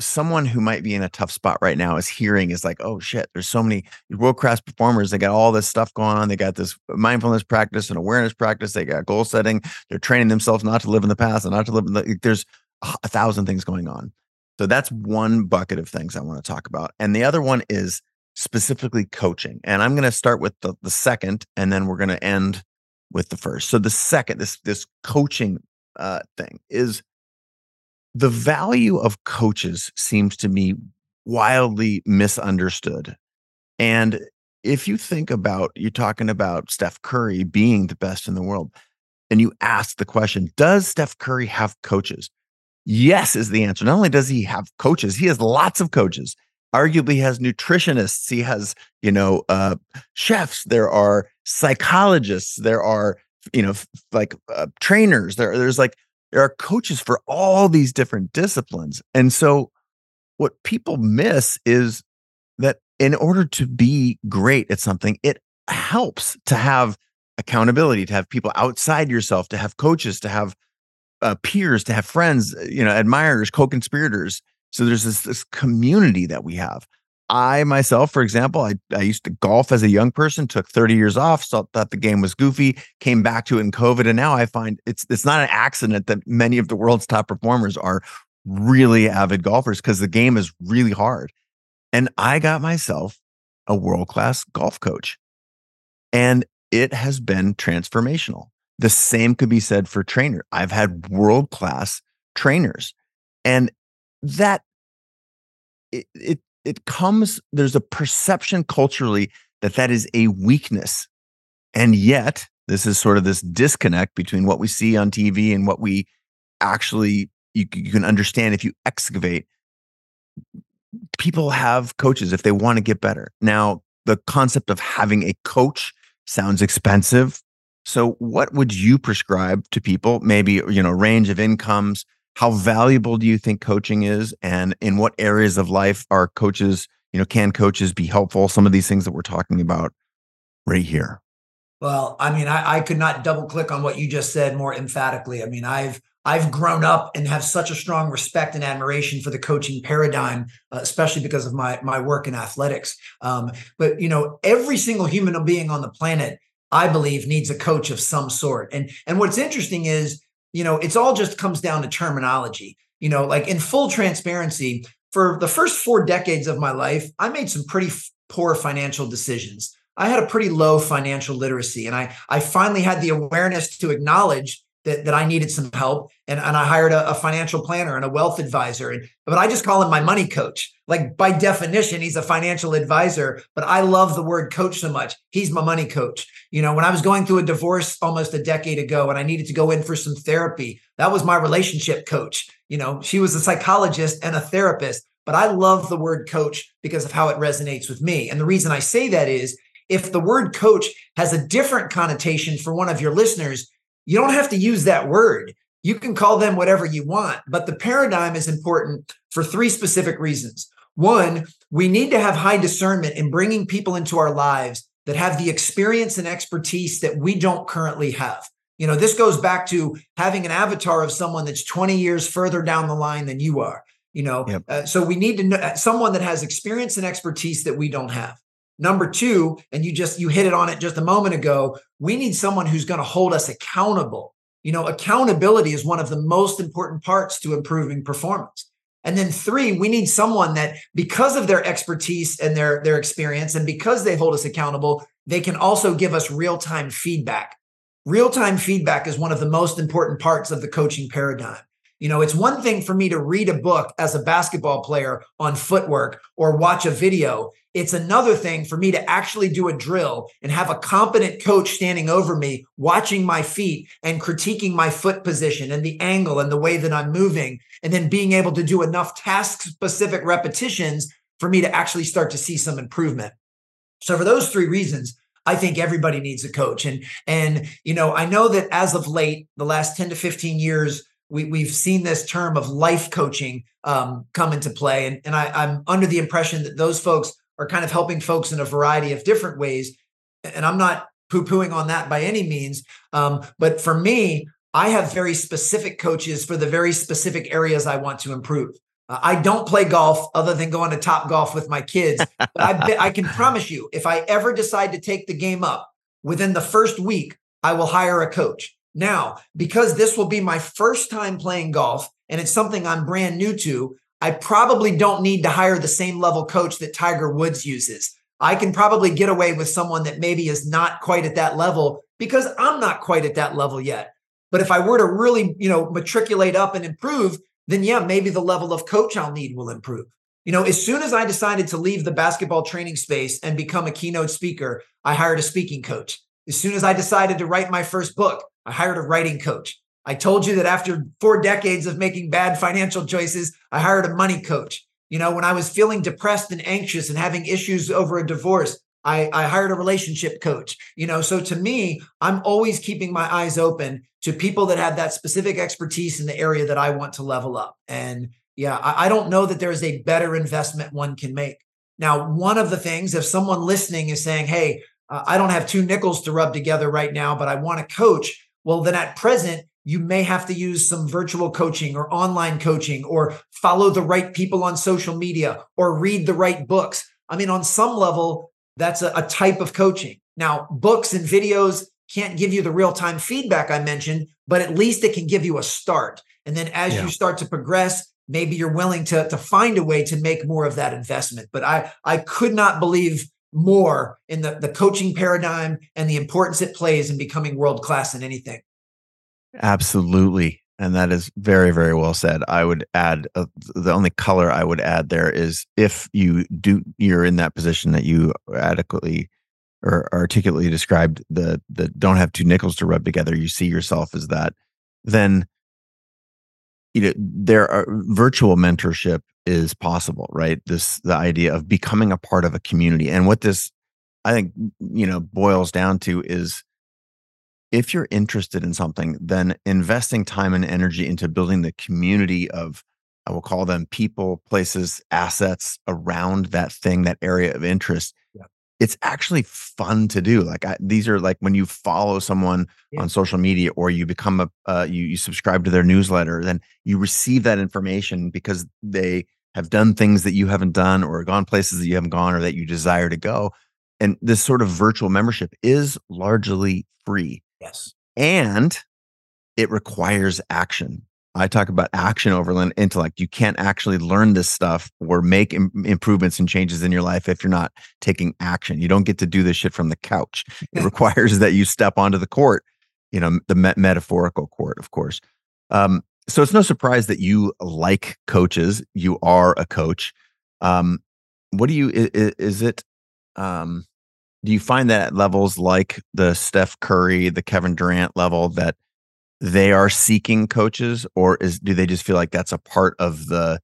someone who might be in a tough spot right now is hearing is like, oh shit, there's so many world class performers. They got all this stuff going on. They got this mindfulness practice and awareness practice. They got goal setting. They're training themselves not to live in the past and not to live in the. There's a thousand things going on. So that's one bucket of things I want to talk about. And the other one is specifically coaching. And I'm going to start with the, the second, and then we're going to end with the first. So the second, this this coaching uh, thing is the value of coaches seems to me wildly misunderstood. And if you think about, you're talking about Steph Curry being the best in the world, and you ask the question, does Steph Curry have coaches? Yes, is the answer. Not only does he have coaches, he has lots of coaches. Arguably, has nutritionists. He has, you know, uh, chefs. There are psychologists. There are, you know, like uh, trainers. There, there's like there are coaches for all these different disciplines. And so what people miss is that in order to be great at something, it helps to have accountability, to have people outside yourself, to have coaches, to have uh, peers, to have friends, uh, you know, admirers, co-conspirators. So there's this this community that we have. I myself, for example, I, I used to golf as a young person, took 30 years off, thought the game was goofy, came back to it in COVID. And now I find it's it's not an accident that many of the world's top performers are really avid golfers because the game is really hard. And I got myself a world-class golf coach. And it has been transformational. The same could be said for trainer. I've had world-class trainers. And that it, it it comes there's a perception culturally that that is a weakness. And yet this is sort of this disconnect between what we see on tv and what we actually you, you can understand if you excavate. People have coaches if they want to get better. Now the concept of having a coach sounds expensive. So what would you prescribe to people? Maybe you know range of incomes how valuable do you think coaching is and in what areas of life are coaches you know can coaches be helpful some of these things that we're talking about right here well i mean i, I could not double click on what you just said more emphatically i mean i've I've grown up and have such a strong respect and admiration for the coaching paradigm, uh, especially because of my my work in athletics. Um, but you know, every single human being on the planet, I believe, needs a coach of some sort. And and what's interesting is you know, it's all just comes down to terminology. You know, like in full transparency, for the first four decades of my life, I made some pretty f- poor financial decisions. I had a pretty low financial literacy, and I I finally had the awareness to acknowledge that, that I needed some help. And, and I hired a, a, financial planner and a wealth advisor. And, but I just call him my money coach. Like by definition, he's a financial advisor, but I love the word coach so much. He's my money coach. You know, when I was going through a divorce almost a decade ago and I needed to go in for some therapy, that was my relationship coach. You know, she was a psychologist and a therapist, but I love the word coach because of how it resonates with me. And the reason I say that is if the word coach has a different connotation for one of your listeners, you don't have to use that word. You can call them whatever you want, but the paradigm is important for three specific reasons. One, we need to have high discernment in bringing people into our lives that have the experience and expertise that we don't currently have. You know, this goes back to having an avatar of someone that's 20 years further down the line than you are. You know, yep. uh, so we need to know someone that has experience and expertise that we don't have. Number two, and you just you hit it on it just a moment ago, we need someone who's going to hold us accountable. You know, accountability is one of the most important parts to improving performance. And then three, we need someone that because of their expertise and their, their experience, and because they hold us accountable, they can also give us real-time feedback. Real-time feedback is one of the most important parts of the coaching paradigm. You know, it's one thing for me to read a book as a basketball player on footwork or watch a video. It's another thing for me to actually do a drill and have a competent coach standing over me, watching my feet and critiquing my foot position and the angle and the way that I'm moving, and then being able to do enough task specific repetitions for me to actually start to see some improvement. So, for those three reasons, I think everybody needs a coach. And, and, you know, I know that as of late, the last 10 to 15 years, we, we've seen this term of life coaching um, come into play. And, and I, I'm under the impression that those folks are kind of helping folks in a variety of different ways. And I'm not poo pooing on that by any means. Um, but for me, I have very specific coaches for the very specific areas I want to improve. Uh, I don't play golf other than going to top golf with my kids. But I, I can promise you, if I ever decide to take the game up within the first week, I will hire a coach. Now, because this will be my first time playing golf and it's something I'm brand new to, I probably don't need to hire the same level coach that Tiger Woods uses. I can probably get away with someone that maybe is not quite at that level because I'm not quite at that level yet. But if I were to really, you know, matriculate up and improve, then yeah, maybe the level of coach I'll need will improve. You know, as soon as I decided to leave the basketball training space and become a keynote speaker, I hired a speaking coach. As soon as I decided to write my first book, I hired a writing coach. I told you that after four decades of making bad financial choices, I hired a money coach. You know, when I was feeling depressed and anxious and having issues over a divorce, I, I hired a relationship coach. You know, so to me, I'm always keeping my eyes open to people that have that specific expertise in the area that I want to level up. And yeah, I, I don't know that there is a better investment one can make. Now, one of the things, if someone listening is saying, Hey, uh, I don't have two nickels to rub together right now, but I want a coach, well, then at present, you may have to use some virtual coaching or online coaching or follow the right people on social media or read the right books. I mean, on some level, that's a, a type of coaching. Now, books and videos can't give you the real time feedback I mentioned, but at least it can give you a start. And then as yeah. you start to progress, maybe you're willing to, to find a way to make more of that investment. But I, I could not believe more in the, the coaching paradigm and the importance it plays in becoming world class in anything. Absolutely. And that is very, very well said. I would add uh, the only color I would add there is if you do, you're in that position that you adequately or articulately described the the don't have two nickels to rub together. You see yourself as that. Then you know there are virtual mentorship is possible right this the idea of becoming a part of a community and what this i think you know boils down to is if you're interested in something then investing time and energy into building the community of i will call them people places assets around that thing that area of interest it's actually fun to do. Like I, these are like when you follow someone yeah. on social media or you become a uh, you you subscribe to their newsletter, then you receive that information because they have done things that you haven't done or gone places that you haven't gone or that you desire to go. And this sort of virtual membership is largely free. Yes. And it requires action. I talk about action over intellect. You can't actually learn this stuff or make Im- improvements and changes in your life if you're not taking action. You don't get to do this shit from the couch. It requires that you step onto the court, you know, the me- metaphorical court, of course. Um, so it's no surprise that you like coaches. You are a coach. Um, what do you, is, is it, um, do you find that at levels like the Steph Curry, the Kevin Durant level that they are seeking coaches or is do they just feel like that's a part of the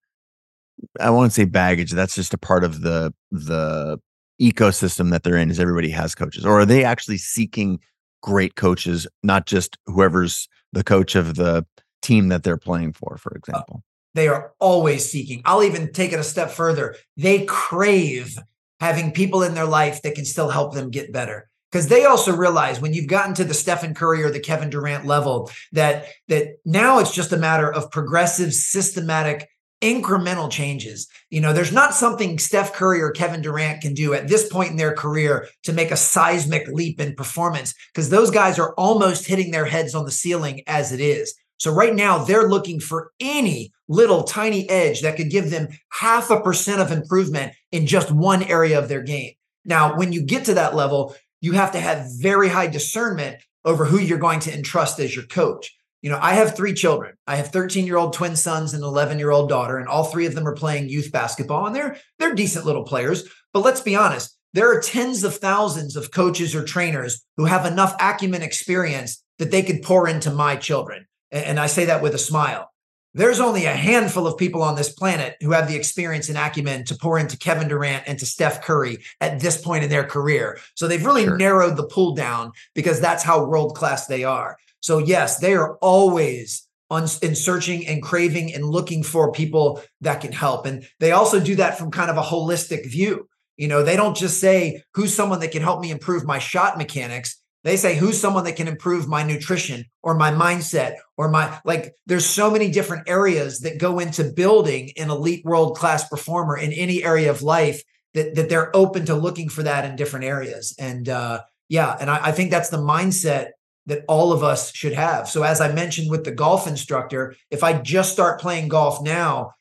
I won't say baggage. That's just a part of the the ecosystem that they're in. Is everybody has coaches, or are they actually seeking great coaches, not just whoever's the coach of the team that they're playing for, for uh, example? They are always seeking. I'll even take it a step further. They crave having people in their life that can still help them get better because they also realize when you've gotten to the Stephen Curry or the Kevin Durant level that that now it's just a matter of progressive systematic incremental changes. You know, there's not something Steph Curry or Kevin Durant can do at this point in their career to make a seismic leap in performance because those guys are almost hitting their heads on the ceiling as it is. So right now they're looking for any little tiny edge that could give them half a percent of improvement in just one area of their game. Now, when you get to that level, you have to have very high discernment over who you're going to entrust as your coach. You know, I have three children. I have 13 year old twin sons and 11 year old daughter, and all three of them are playing youth basketball, and they're they're decent little players. But let's be honest, there are tens of thousands of coaches or trainers who have enough acumen experience that they could pour into my children. And I say that with a smile. There's only a handful of people on this planet who have the experience and acumen to pour into Kevin Durant and to Steph Curry at this point in their career. So they've really sure. narrowed the pool down because that's how world class they are. So, yes, they are always on, in searching and craving and looking for people that can help. And they also do that from kind of a holistic view. You know, they don't just say, who's someone that can help me improve my shot mechanics? They say, who's someone that can improve my nutrition or my mindset or my, like, there's so many different areas that go into building an elite world class performer in any area of life that, that they're open to looking for that in different areas. And, uh, yeah, and I, I think that's the mindset that all of us should have. So, as I mentioned with the golf instructor, if I just start playing golf now,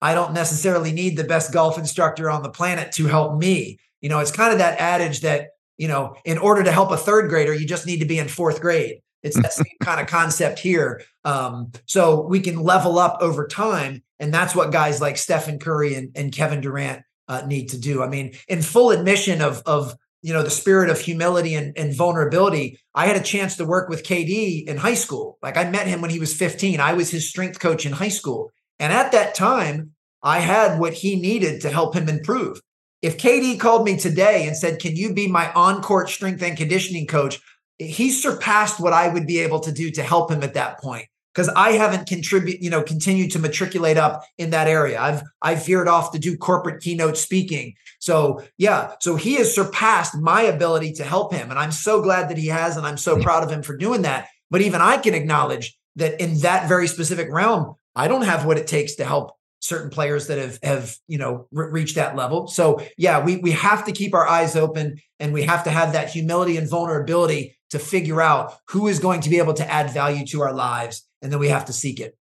I don't necessarily need the best golf instructor on the planet to help me. You know, it's kind of that adage that you know, in order to help a third grader, you just need to be in fourth grade. It's that same kind of concept here. Um, so we can level up over time. And that's what guys like Stephen Curry and, and Kevin Durant uh, need to do. I mean, in full admission of, of you know, the spirit of humility and, and vulnerability, I had a chance to work with KD in high school. Like I met him when he was 15. I was his strength coach in high school. And at that time, I had what he needed to help him improve. If KD called me today and said, Can you be my on court strength and conditioning coach? He surpassed what I would be able to do to help him at that point because I haven't contribute, you know, continued to matriculate up in that area. I've I've veered off to do corporate keynote speaking. So yeah, so he has surpassed my ability to help him, and I'm so glad that he has, and I'm so proud of him for doing that. But even I can acknowledge that in that very specific realm, I don't have what it takes to help certain players that have have you know re- reached that level. So yeah, we we have to keep our eyes open and we have to have that humility and vulnerability to figure out who is going to be able to add value to our lives, and then we have to seek it.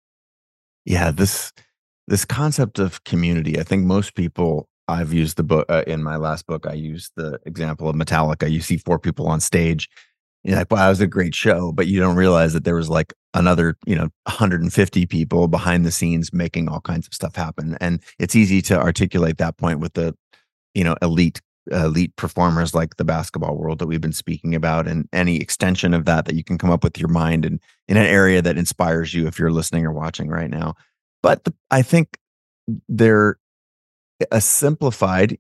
Yeah, this this concept of community. I think most people. I've used the book uh, in my last book. I used the example of Metallica. You see four people on stage, you're like, wow, that was a great show. But you don't realize that there was like another, you know, 150 people behind the scenes making all kinds of stuff happen. And it's easy to articulate that point with the, you know, elite elite performers like the basketball world that we've been speaking about and any extension of that that you can come up with your mind and in an area that inspires you if you're listening or watching right now but the, i think they're eh, a simplified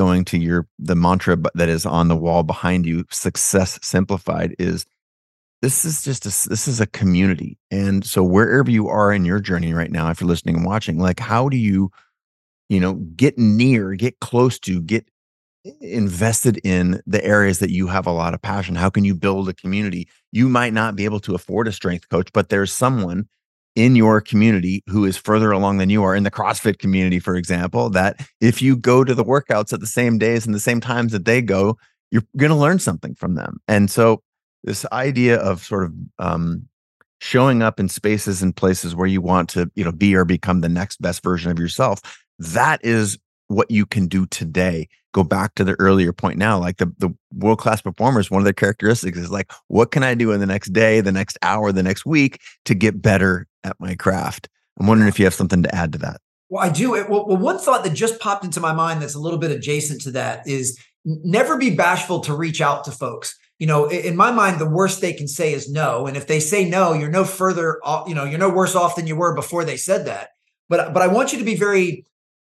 going to your the mantra that is on the wall behind you success simplified is this is just a, this is a community. And so wherever you are in your journey right now if you're listening and watching like how do you you know get near get close to get invested in the areas that you have a lot of passion? How can you build a community? You might not be able to afford a strength coach but there's someone in your community who is further along than you are in the CrossFit community, for example, that if you go to the workouts at the same days and the same times that they go, you're going to learn something from them. And so, this idea of sort of um, showing up in spaces and places where you want to, you know, be or become the next best version of yourself, that is what you can do today. Go back to the earlier point now, like the, the world class performers, one of their characteristics is like, what can I do in the next day, the next hour, the next week to get better at my craft. I'm wondering if you have something to add to that. Well, I do. Well, one thought that just popped into my mind that's a little bit adjacent to that is never be bashful to reach out to folks. You know, in my mind, the worst they can say is no. And if they say no, you're no further, off, you know, you're no worse off than you were before they said that. But but I want you to be very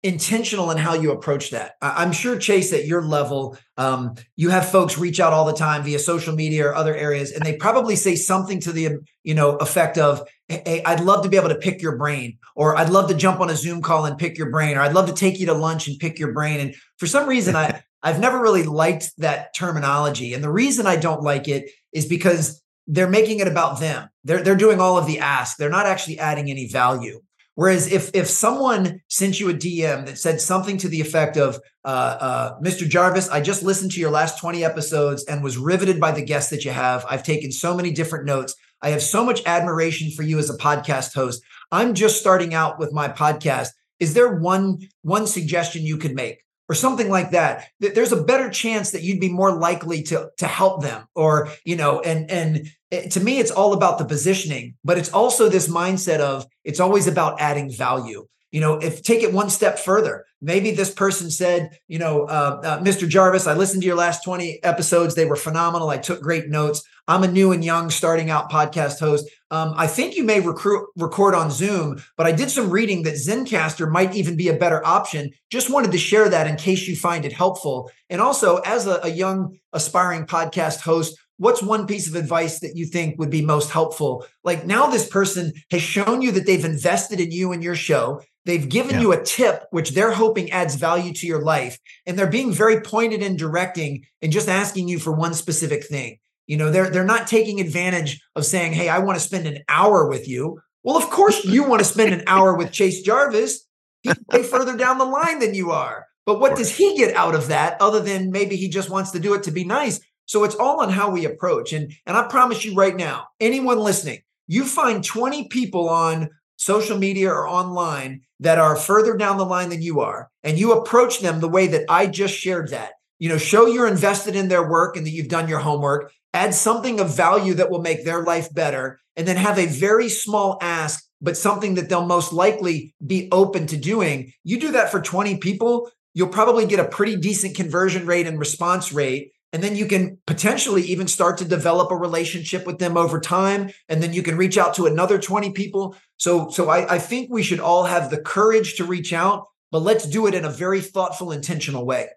intentional in how you approach that. I'm sure Chase, at your level, um, you have folks reach out all the time via social media or other areas, and they probably say something to the you know effect of, "Hey, I'd love to be able to pick your brain," or "I'd love to jump on a Zoom call and pick your brain," or "I'd love to take you to lunch and pick your brain." And for some reason, I I've never really liked that terminology, and the reason I don't like it is because they're making it about them. They're they're doing all of the ask. They're not actually adding any value. Whereas if if someone sent you a DM that said something to the effect of, uh, uh, "Mr. Jarvis, I just listened to your last twenty episodes and was riveted by the guests that you have. I've taken so many different notes. I have so much admiration for you as a podcast host. I'm just starting out with my podcast. Is there one one suggestion you could make?" or something like that there's a better chance that you'd be more likely to to help them or you know and and eh, to me it's all about the positioning but it's also this mindset of it's always about adding value. You know if take it one step further. Maybe this person said you know uh, uh, mr jarvis i listened to your last 20 episodes. They were phenomenal. I took great notes. I'm a new and young starting out podcast host. Um, i think you may recruit, record on zoom but i did some reading that Zencastr might even be a better option. Just wanted to share that in case you find it helpful. And also as a, a young aspiring podcast host what's one piece of advice that you think would be most helpful like now this person has shown you that they've invested in you and your show They've given yeah. you a tip, which they're hoping adds value to your life. And they're being very pointed and directing and just asking you for one specific thing. You know, they're they're not taking advantage of saying, hey, I want to spend an hour with you. Well, of course you want to spend an hour with Chase Jarvis. He's way further down the line than you are. But what does he get out of that other than maybe he just wants to do it to be nice? So it's all on how we approach. And and I promise you right now, anyone listening, you find 20 people on social media or online that are further down the line than you are, and you approach them the way that I just shared that, you know, show you're invested in their work and that you've done your homework, add something of value that will make their life better, and then have a very small ask, but something that they'll most likely be open to doing. You do that for 20 people, you'll probably get a pretty decent conversion rate and response rate and then you can potentially even start to develop a relationship with them over time and then you can reach out to another 20 people. So so I, I think we should all have the courage to reach out but let's do it in a very thoughtful intentional way.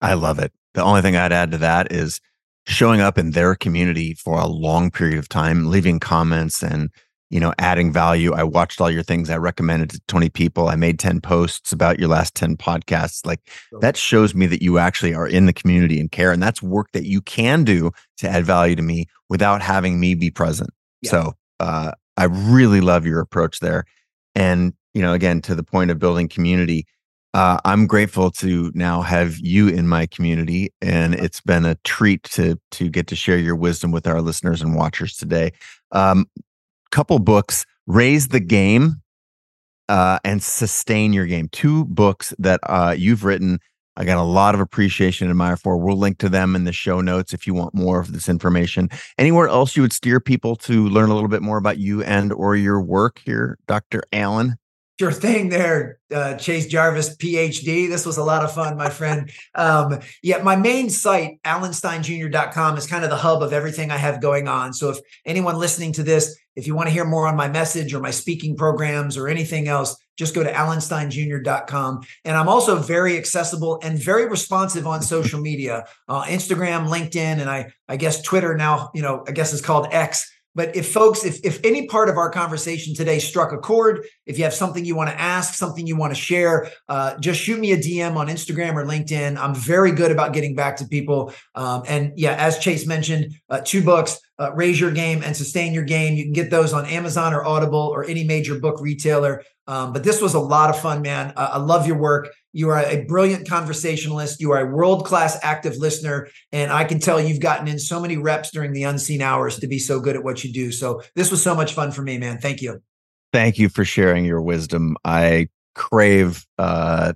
I love it. The only thing i'd add to that is showing up in their community for a long period of time leaving comments and you know, adding value. I watched all your things. I recommended to 20 people. I made 10 posts about your last 10 podcasts. Like that shows me that you actually are in the community and care. And that's work that you can do to add value to me without having me be present. Yeah. So uh, I really love your approach there. And, you know, again, to the point of building community, uh, I'm grateful to now have you in my community, and it's been a treat to to get to share your wisdom with our listeners and watchers today. Um, couple books, Raise the Game uh, and Sustain Your Game. Two books that uh, you've written. I got a lot of appreciation and admire for. We'll link to them in the show notes if you want more of this information. Anywhere else you would steer people to learn a little bit more about you and or your work here, Dr. Alan? Sure thing there, uh, Chase Jarvis, PhD. This was a lot of fun, my friend. Um, yeah, my main site, alansteinjr.com, is kind of the hub of everything I have going on. So if anyone listening to this, if you want to hear more on my message or my speaking programs or anything else, just go to alansteinjr.com. And I'm also very accessible and very responsive on social media, uh, Instagram, LinkedIn, and I, I guess Twitter now, you know, I guess it's called X. But if folks, if, if any part of our conversation today struck a chord, if you have something you want to ask, something you want to share, uh, just shoot me a DM on Instagram or LinkedIn. I'm very good about getting back to people. Um, and yeah, as Chase mentioned, uh, two books, uh, Raise Your Game and Sustain Your Game. You can get those on Amazon or Audible or any major book retailer. Um, but this was a lot of fun, man. I love your work. You are a brilliant conversationalist. You are a world class active listener. And I can tell you've gotten in so many reps during the unseen hours to be so good at what you do. So this was so much fun for me, man. Thank you. Thank you for sharing your wisdom. I crave uh,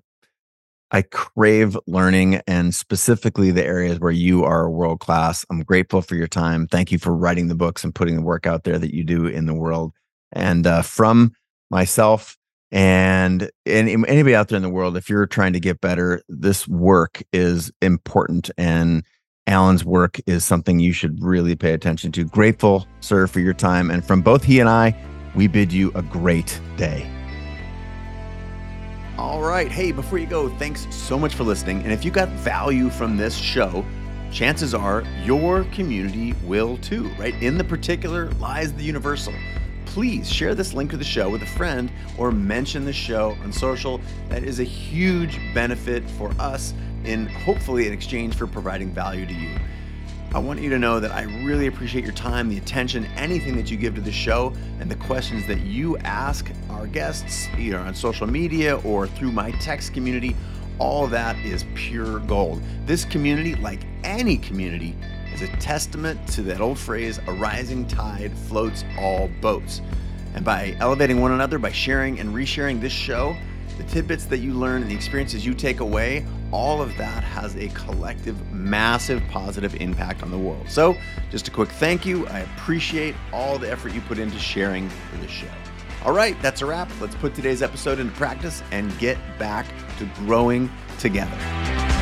I crave learning and specifically the areas where you are world class. I'm grateful for your time. Thank you for writing the books and putting the work out there that you do in the world. And uh, from myself and, anybody out there in the world, if you're trying to get better, this work is important. And Alan's work is something you should really pay attention to. Grateful, sir, for your time. And from both he and I, we bid you a great day. All right. Hey, before you go, thanks so much for listening. And if you got value from this show, chances are your community will too, right? In the particular lies the universal. Please share this link to the show with a friend or mention the show on social. That is a huge benefit for us in hopefully in exchange for providing value to you. I want you to know that I really appreciate your time, the attention, anything that you give to the show, and the questions that you ask our guests, either on social media or through my text community. All that is pure gold. This community, like any community, is a testament to that old phrase a rising tide floats all boats. And by elevating one another, by sharing and resharing this show, the tidbits that you learn and the experiences you take away, all of that has a collective, massive positive impact on the world. So, just a quick thank you. I appreciate all the effort you put into sharing for this show. All right, that's a wrap. Let's put today's episode into practice and get back to growing together.